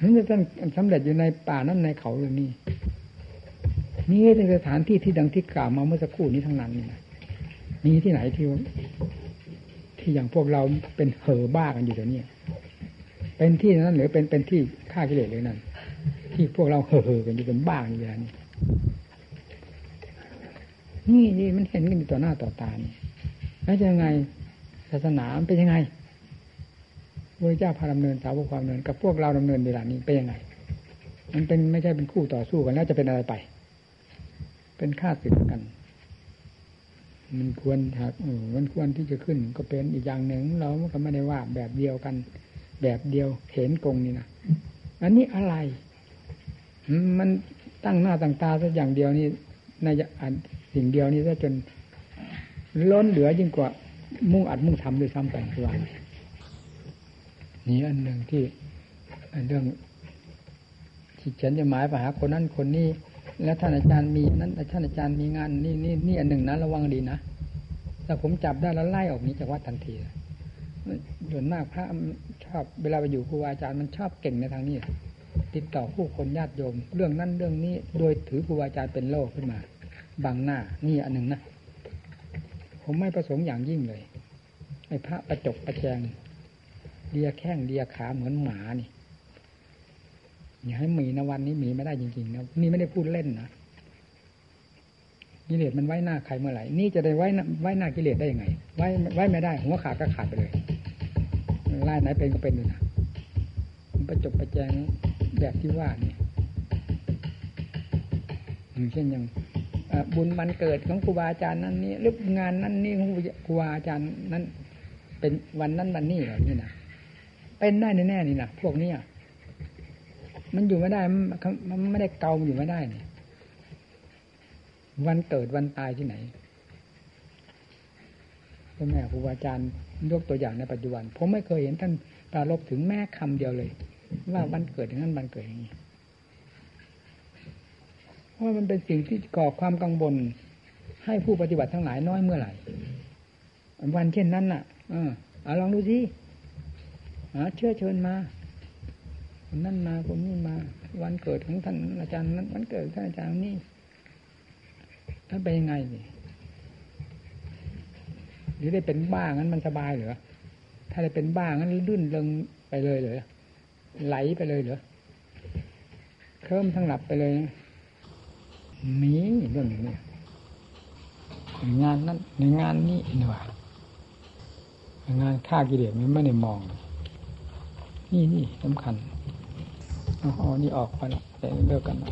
นั่นจะท่านสำเร็จอยู่ในป่านั้นในเขาหรือนี่ นี่เป็นสถานที่ที่ดังที่กล่าวมาเมื่อสักครู่นี้ทั้งนั้นนี่นะมีที่ไหนที่ที่อย่างพวกเราเป็นเห่อบ้ากันอยู่เดี๋ยวนี้เป็นที่นั้นหรือเป็นเป็นที่ฆ่ากิเลสเลยนั่นที่พวกเราเห่อกันอยู่เป็นบ้าอยู่อย่างนี้นี่นี่มันเห็นกันอยู่ต่อหน้าต่อตานี่แล้วจะยังไงศาสนาเป็นยังไงพระเจ้าพาดำเนินสาวกความเนินกับพวกเราดำเนินเวลานี้เป็นยังไง มันเป็นไม่ใช่เป็นคู่ต่อสู้กันแล้วจะเป็นอะไรไป เป็นค่าศึกกัน มันควรถักมันควรที่จะขึ้น ก็เป็นอีกอย่างหนึ่งเราก็ไม่ได้ว่าแบบเดียวกัน แบบเดียวเห็นกงนี่นะอันนี้อะไร มันตั้งหน้าตั้งตาสักอย่างเดียวนี่ในสิ่งเดียวนี้ซะจนล้นเหลือยิ่งกว่า มุ่งอัดมุ่งทำด้วยซ้ำไปคือว่านี่อันหนึ่งที่เรื่องที่ฉันจะหมายไปหาคนนั้นคนนี้ แล้วท่านอาจารย์มีนั้นท่านอาจารย์มีงานนี่นี่นี่อันหนึ่งนะระวังดีนะแต่ผมจับได้แล้วไล่ออกนี้จากวัดทันทีส่วนมากพระชอบเวลาไปอยู่ครูอาจารย์มันชอบเก่งในทางนี้ ติดต่อผู้คนญาติโยม เรื่องนั้นเรื่องนี้โดยถือครูอาจารย์เป็นโลกขึ้นมาบังหน้านี่อันหนึ่งนะผมไม่ประสงค์อย่างยิ่งเลยไอ้พระประจกประแจงเลียแข้งเลียขาเหมือนหมานี่ อย่าให้มีนะวันนี้มีไม่ได้จริงๆนะนี่ไม่ได้พูดเล่นนะกิเลสมันไว้หน้าใครเมื่อไหร่ นี่จะได้ไว้ไว้หน้ากิเลสได้ยังไง ไว้ไว้ไม่ได้หัวขาดก็ขาดไปเลยไล่ไหนเป็นก็เป็นอยู่นะมันประจบประแจงแบบที่ว่านี่อย่างเช่นอย่างบุญมันเกิดของครูบาอาจารย์นั้นนี่หรืองานนั้นนี่ของครูบาอาจารย์นั้น เป็นวันนั้นวันนี้เหรอนี่นะเป็นได้แน่ๆนี่นะพวกเนี้ย มันอยู่ไม่ได้ มันไม่ได้เกาอยู่ไม่ได้เนี่ยวันเกิดวันตายที่ไหนพ่อแม่ครูบาอาจารย์ยกตัวอย่างในปัจจุบัน ผมไม่เคยเห็นท่านปรารบถึงแม่คำเดียวเลย ว่าวันเกิดอย่างนั้นวันเกิดอย่างนี้เพราะมันเป็นสิ่งที่ก่อความกังวลให้ผู้ปฏิบัติทั้งหลายน้อยเมื่อไหร่ วันเช่นนั้นน่ะ เออเอาลองดูสิเชื่อเชิญมา คนนั้นมาคนนี้มา วันเกิดของท่านอาจารย์นั้นวันเกิดท่านอาจารย์นี่ท่านเป็นยังไงนี่หรือได้เป็นบ้างั้นมันสบายเหรอถ้าได้เป็นบ้างั้นลื่นเลงไปเลยเหรอไหลไปเลยเหรอเคลิ้มทั้งหลับไปเลยมีเรื่องนี้งานนั้นในงานนี้นี่ว่างานฆ่ากิเลสมันไม่ได้มอง นี่นี่สำคัญ เอานี่ออกไปแล้วเลิกกันละ